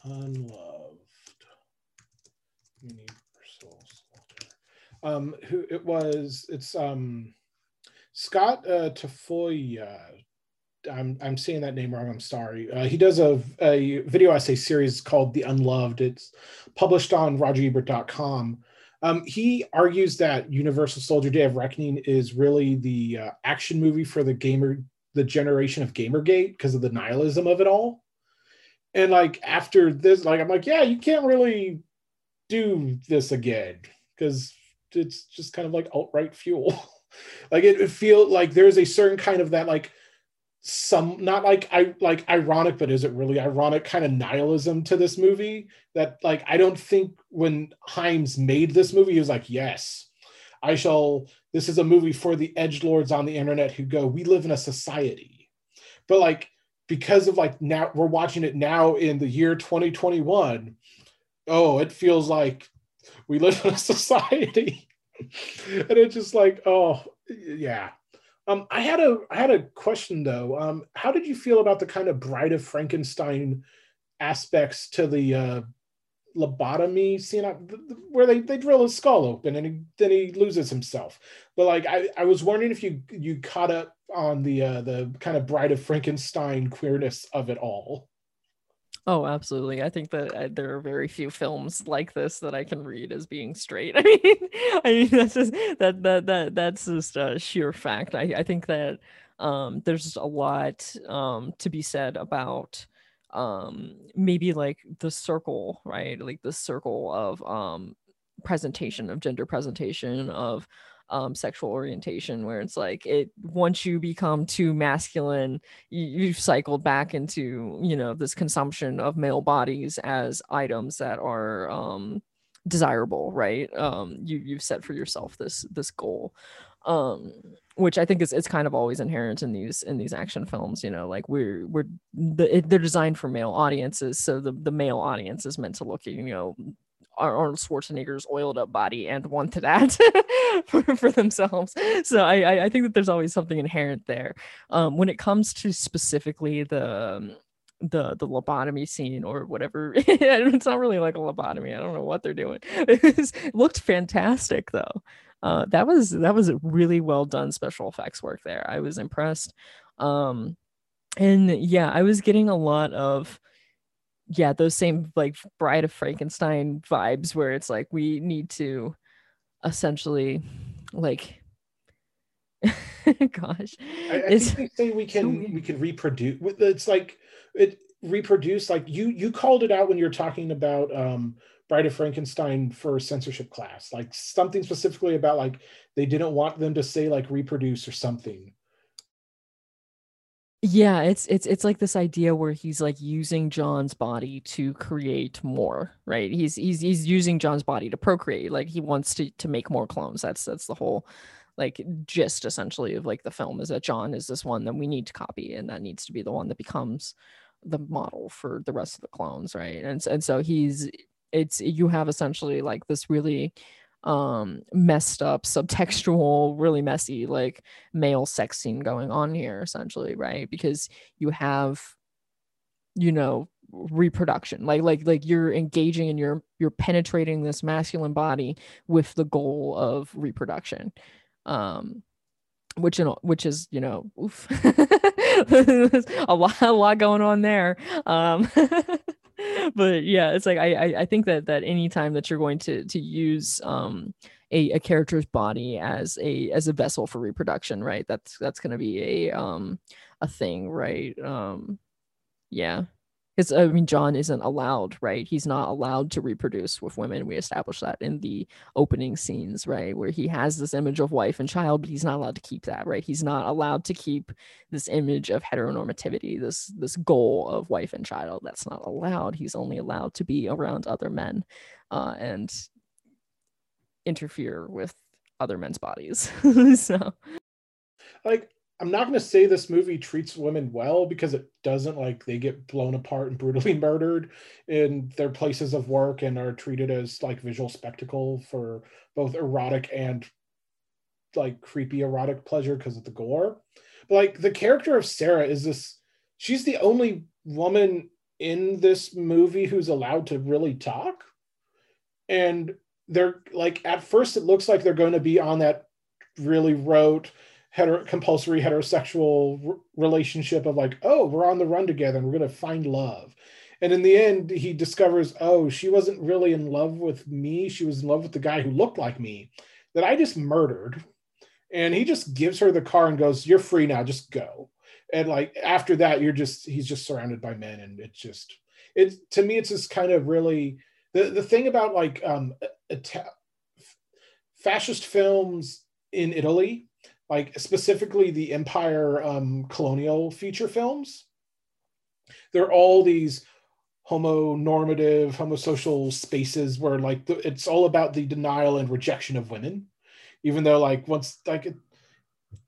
Unloved Universal. Um, who it was? It's um Scott uh, Tafoya I'm I'm saying that name wrong. I'm sorry. Uh, he does a, a video essay series called The Unloved. It's published on RogerEbert.com. Um, he argues that Universal Soldier: Day of Reckoning is really the uh, action movie for the gamer, the generation of GamerGate because of the nihilism of it all. And like after this, like I'm like, yeah, you can't really do this again because it's just kind of like alt right fuel. like it, it feel like there's a certain kind of that like some not like I like ironic, but is it really ironic kind of nihilism to this movie that like I don't think when Hyams made this movie, he was like, yes, I shall. This is a movie for the edge lords on the internet who go, we live in a society, but like because of like now we're watching it now in the year 2021. Oh, it feels like we live in a society, and it's just like, oh yeah, um, I had a I had a question though. Um, how did you feel about the kind of Bride of Frankenstein aspects to the uh, lobotomy scene where they, they drill his skull open and he, then he loses himself? But like I, I was wondering if you you caught up on the uh, the kind of Bride of Frankenstein queerness of it all. Oh, absolutely. I think that uh, there are very few films like this that I can read as being straight. I mean, I mean that's just that that that that's just a sheer fact. I I think that um there's a lot um to be said about um maybe like the circle, right? Like the circle of um presentation of gender presentation of um, sexual orientation where it's like it once you become too masculine you, you've cycled back into you know this consumption of male bodies as items that are um, desirable right um, you, you've set for yourself this this goal um, which I think is it's kind of always inherent in these in these action films. You know, like we're we're the, they're designed for male audiences, so the the male audience is meant to look, at you know, Arnold Schwarzenegger's oiled up body and wanted that for, for, themselves. So I, I think that there's always something inherent there. Um, when it comes to specifically the um, the the lobotomy scene or whatever, it's not really like a lobotomy. I don't know what they're doing. It, looked fantastic though. Uh, that was that was really well done special effects work there. I was impressed. Um, and yeah, I was getting a lot of yeah, those same like Bride of Frankenstein vibes where it's like we need to essentially like gosh I, I think they say we can so we can reproduce it's like it reproduce like you you called it out when you're talking about um Bride of Frankenstein for censorship class like something specifically about like they didn't want them to say like reproduce or something yeah, it's it's it's like this idea where he's like using John's body to create more, right? He's he's he's using John's body to procreate. Like he wants to to make more clones. That's that's the whole like gist essentially of like the film is that John is this one that we need to copy and that needs to be the one that becomes the model for the rest of the clones, right? And and so he's it's you have essentially like this really um messed up subtextual really messy like male sex scene going on here essentially right? Because you have you know reproduction. Like like like you're engaging and you're you're penetrating this masculine body with the goal of reproduction um which know which is you know oof. A lot a lot going on there. Um but yeah, it's like I, I I think that that anytime that you're going to to use um a, a character's body as a as a vessel for reproduction, right? That's that's gonna be a um a thing, right? Um yeah because I mean John isn't allowed, right? He's not allowed to reproduce with women. We established that in the opening scenes, right, where he has this image of wife and child, but he's not allowed to keep that, right? He's not allowed to keep this image of heteronormativity, this this goal of wife and child. That's not allowed. He's only allowed to be around other men, uh, and interfere with other men's bodies. so, like I'm not going to say this movie treats women well because it doesn't. Like they get blown apart and brutally murdered in their places of work and are treated as like visual spectacle for both erotic and like creepy erotic pleasure because of the gore. But like the character of Sarah is this. She's the only woman in this movie who's allowed to really talk, and they're like at first it looks like they're going to be on that really rote hetero, compulsory heterosexual r- relationship of like, oh, we're on the run together and we're going to find love. and in the end he discovers oh she wasn't really in love with me. She was in love with the guy who looked like me that i just murdered. And he just gives her the car and goes you're free now just go. And like after that you're just he's just surrounded by men and it's just it to me it's just kind of really the the thing about like um fascist films in italy like specifically the empire um colonial feature films. They're all these homonormative homosocial spaces where like the, it's all about the denial and rejection of women even though like once like it,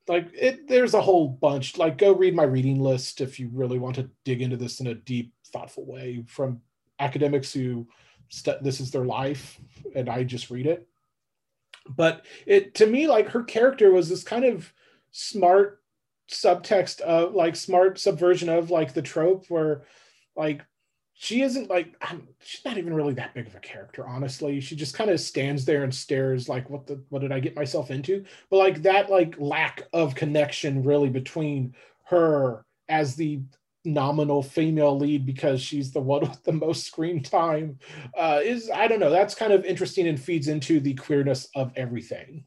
like it there's a whole bunch. Like go read my reading list if you really want to dig into this in a deep thoughtful way from academics who st- this is their life and i just read it but it to me like her character was this kind of smart subtext of like smart subversion of like the trope where like she isn't like I'm, she's not even really that big of a character honestly. She just kind of stands there and stares like what the what did i get myself into? But like that like lack of connection really between her as the nominal female lead because she's the one with the most screen time uh is i don't know that's kind of interesting and feeds into the queerness of everything.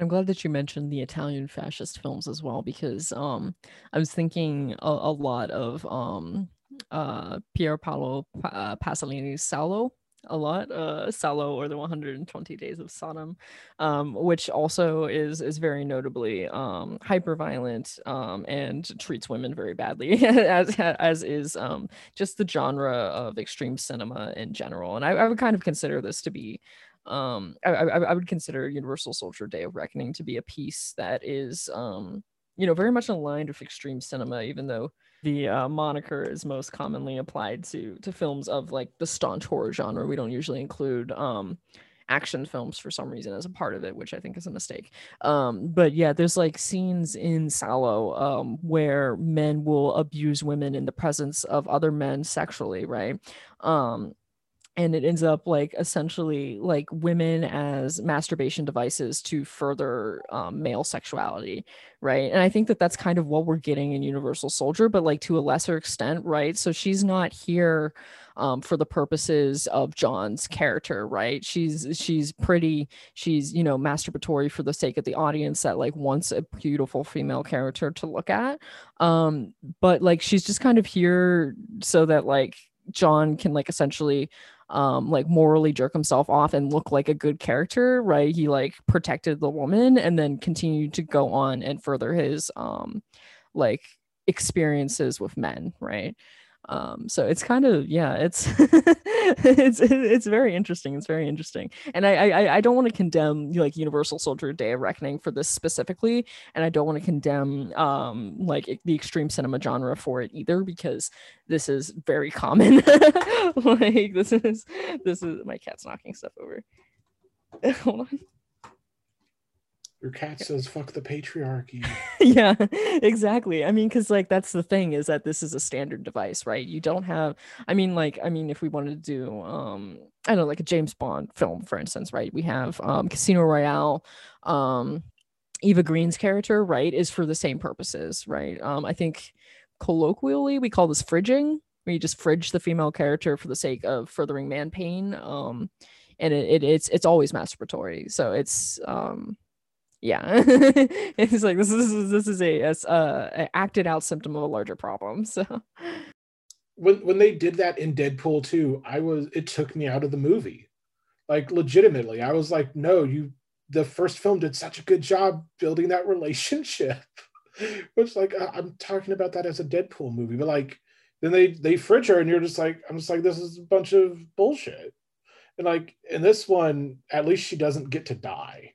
I'm glad that you mentioned the Italian fascist films as well because um I was thinking a, a lot of um uh Pier Paolo uh, Pasolini's Salò a lot uh Salò or the 120 Days of Sodom um which also is is very notably um hyper violent um and treats women very badly as as is um just the genre of extreme cinema in general. And I, I would kind of consider this to be um I, I, I would consider universal soldier day of reckoning to be a piece that is um you know very much aligned with extreme cinema even though the uh, moniker is most commonly applied to to films of like the staunch horror genre. We don't usually include um action films for some reason as a part of it which i think is a mistake. Um but yeah there's like scenes in Salò um where men will abuse women in the presence of other men sexually right? Um and it ends up like essentially like women as masturbation devices to further um, male sexuality right? And i think that that's kind of what we're getting in universal soldier but like to a lesser extent right? So she's not here um, for the purposes of john's character right? She's she's pretty she's you know masturbatory for the sake of the audience that like wants a beautiful female character to look at. Um but like she's just kind of here so that like john can like essentially um like morally jerk himself off and look like a good character right? He like protected the woman and then continued to go on and further his um like experiences with men right um so it's kind of yeah it's it's it's very interesting it's very interesting. And i i i don't want to condemn like universal soldier day of reckoning for this specifically and i don't want to condemn um like the extreme cinema genre for it either because this is very common. Like this is this is my cat's knocking stuff over. Hold on your cat says fuck the patriarchy. Yeah exactly. I mean because like that's the thing is that this is a standard device right? You don't have i mean like i mean if we wanted to do um i don't know like a james bond film for instance right? We have um casino royale um eva green's character right is for the same purposes right? Um i think colloquially we call this fridging where you just fridge the female character for the sake of furthering man pain um and it, it it's it's always masturbatory. So it's um yeah. It's like this is this is a, a, uh, a acted out symptom of a larger problem so. When when they did that in deadpool 2 i was it took me out of the movie. Like legitimately i was like no you the first film did such a good job building that relationship. Which like i'm talking about that as a deadpool movie but like then they they fridge her and you're just like i'm just like this is a bunch of bullshit. And like in this one at least she doesn't get to die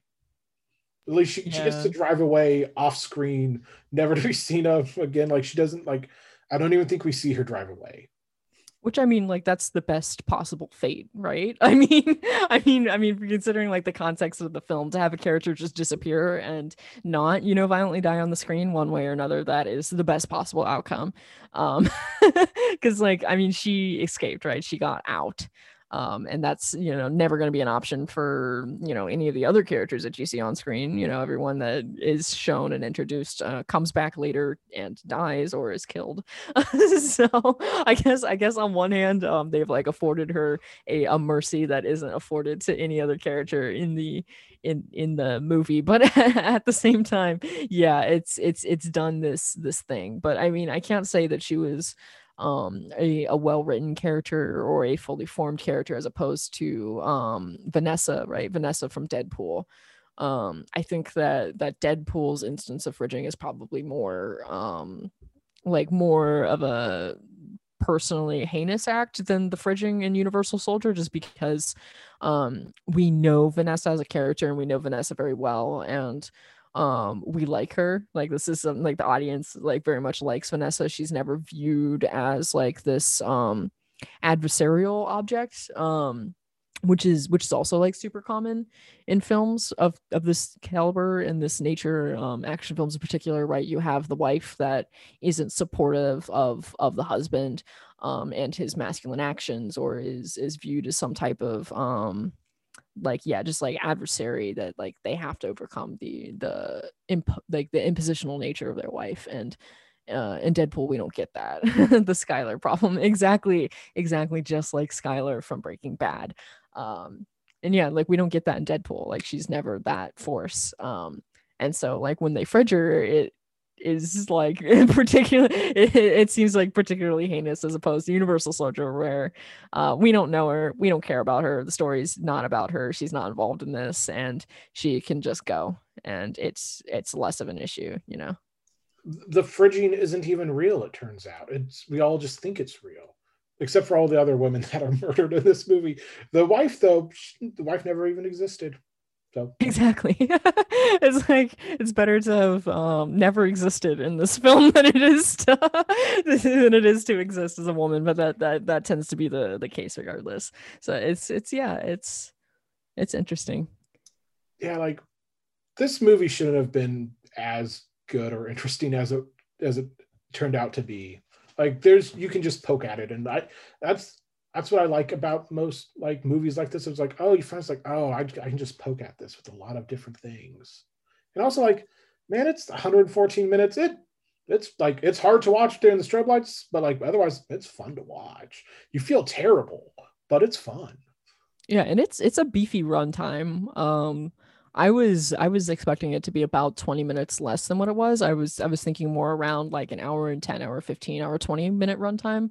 at least she, yeah. she gets to drive away off screen, never to be seen of again. Like she doesn't like. I don't even think we see her drive away. Which I mean, like that's the best possible fate, right? I mean, I mean, I mean, considering like the context of the film, to have a character just disappear and not, you know, violently die on the screen one way or another, that is the best possible outcome. Um, because like I mean, she escaped, right? She got out um, and that's you know never going to be an option for you know any of the other characters that you see on screen you know everyone that is shown and introduced uh, comes back later and dies or is killed. So i guess i guess on one hand um, they've like afforded her a, a mercy that isn't afforded to any other character in the in in the movie but at the same time yeah it's it's it's done this this thing. But i mean i can't say that she was um, a, a well-written character or a fully formed character as opposed to um, Vanessa, right? Vanessa from Deadpool. Um, I think that that Deadpool's instance of fridging is probably more um, like more of a personally heinous act than the fridging in Universal Soldier, just because um, we know Vanessa as a character and we know Vanessa very well, and um we like her like this is something like the audience like very much likes vanessa. She's never viewed as like this um adversarial object um which is which is also like super common in films of of this caliber and this nature um action films in particular right? You have the wife that isn't supportive of of the husband um and his masculine actions or is is viewed as some type of um like yeah just like adversary that like they have to overcome the the imp- like the impositional nature of their wife and uh, in Deadpool, we don't get that. the Skyler problem. Exactly, exactly just like Skyler from Breaking Bad. Um, and yeah, like we don't get that in Deadpool. Like she's never that force. Um, and so like when they fridge her, it is like in particular it, it, seems like particularly heinous as opposed to universal soldier where uh, we don't know her we don't care about her the story's not about her she's not involved in this and she can just go and it's it's less of an issue you know? The fridging isn't even real it turns out. It's we all just think it's real except for all the other women that are murdered in this movie. The wife though the wife never even existed so exactly, it's like it's better to have um, never existed in this film than it is to than it is to exist as a woman. But that that that tends to be the the case regardless. So it's it's yeah it's it's interesting. Yeah, like this movie shouldn't have been as good or interesting as it as it turned out to be. Like there's you can just poke at it, and I that's that's what I like about most like movies like this. It's like, oh, you find it's like, oh, I, I can just poke at this with a lot of different things. And also like, man, it's 114 minutes. It it's like it's hard to watch during the strobe lights, but like otherwise it's fun to watch. You feel terrible, but it's fun. Yeah, and it's it's a beefy runtime. Um I was I was expecting it to be about 20 minutes less than what it was. I was I was thinking more around like an hour and 10 hour 15 hour 20 minute runtime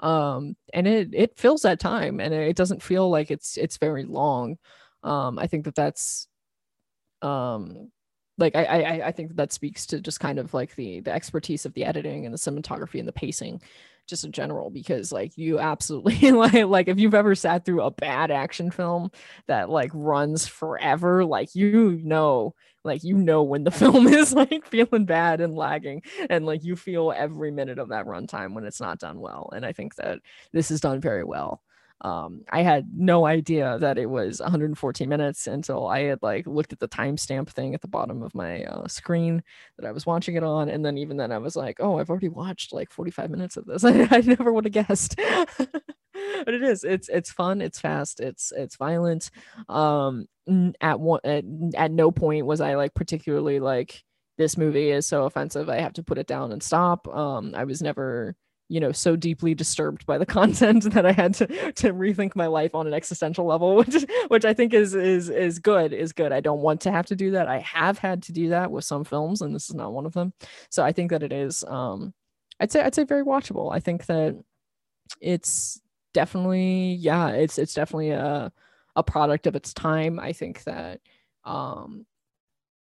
um and it it fills that time and it doesn't feel like it's it's very long. Um i think that that's um like I, I i think that, speaks to just kind of like the the expertise of the editing and the cinematography and the pacing just in general because like you absolutely like like if you've ever sat through a bad action film that like runs forever like you know like you know when the film is like feeling bad and lagging and like you feel every minute of that runtime when it's not done well and i think that this is done very well um, I had no idea that it was 114 minutes until I had like looked at the timestamp thing at the bottom of my uh, screen that I was watching it on, and then even then I was like, oh, I've already watched like 45 minutes of this. I, never would have guessed. but it is. It's it's fun. It's fast. It's it's violent. Um, at one at, at no point was I like particularly like this movie is so offensive. I have to put it down and stop. Um, I was never you know so deeply disturbed by the content that I had to to rethink my life on an existential level, which which I think is is is good is good. I don't want to have to do that. I have had to do that with some films, and this is not one of them. So I think that it is. Um, I'd say I'd say very watchable. I think that it's definitely yeah, it's it's definitely a a product of its time. I think that um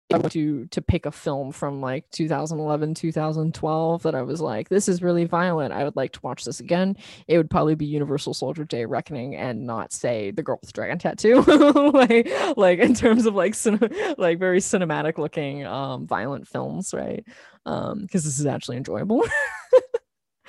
to to pick a film from like 2011 2012 that i was like this is really violent. I would like to watch this again. It would probably be universal soldier day reckoning and not say the girl with the dragon tattoo. Like like in terms of like cin- like very cinematic looking um violent films right? Um because this is actually enjoyable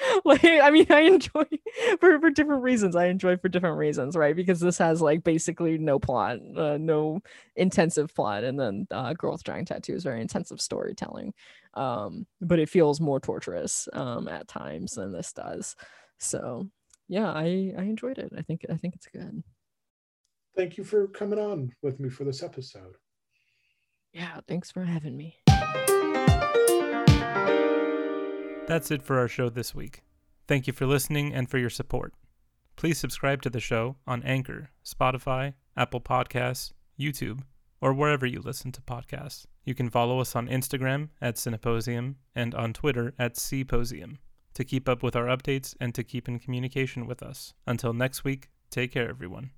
like i mean i enjoy for, for different reasons i enjoy for different reasons right because this has like basically no plot uh, no intensive plot and then uh, girl with dragon tattoo is very intensive storytelling um but it feels more torturous um at times than this does so yeah, I I enjoyed it. I think I think it's good. Thank you for coming on with me for this episode. Yeah, thanks for having me. That's it for our show this week. Thank you for listening and for your support. Please subscribe to the show on Anchor, Spotify, Apple Podcasts, YouTube, or wherever you listen to podcasts. You can follow us on Instagram at Cineposium and on Twitter at Cposium to keep up with our updates and to keep in communication with us. Until next week, take care, everyone.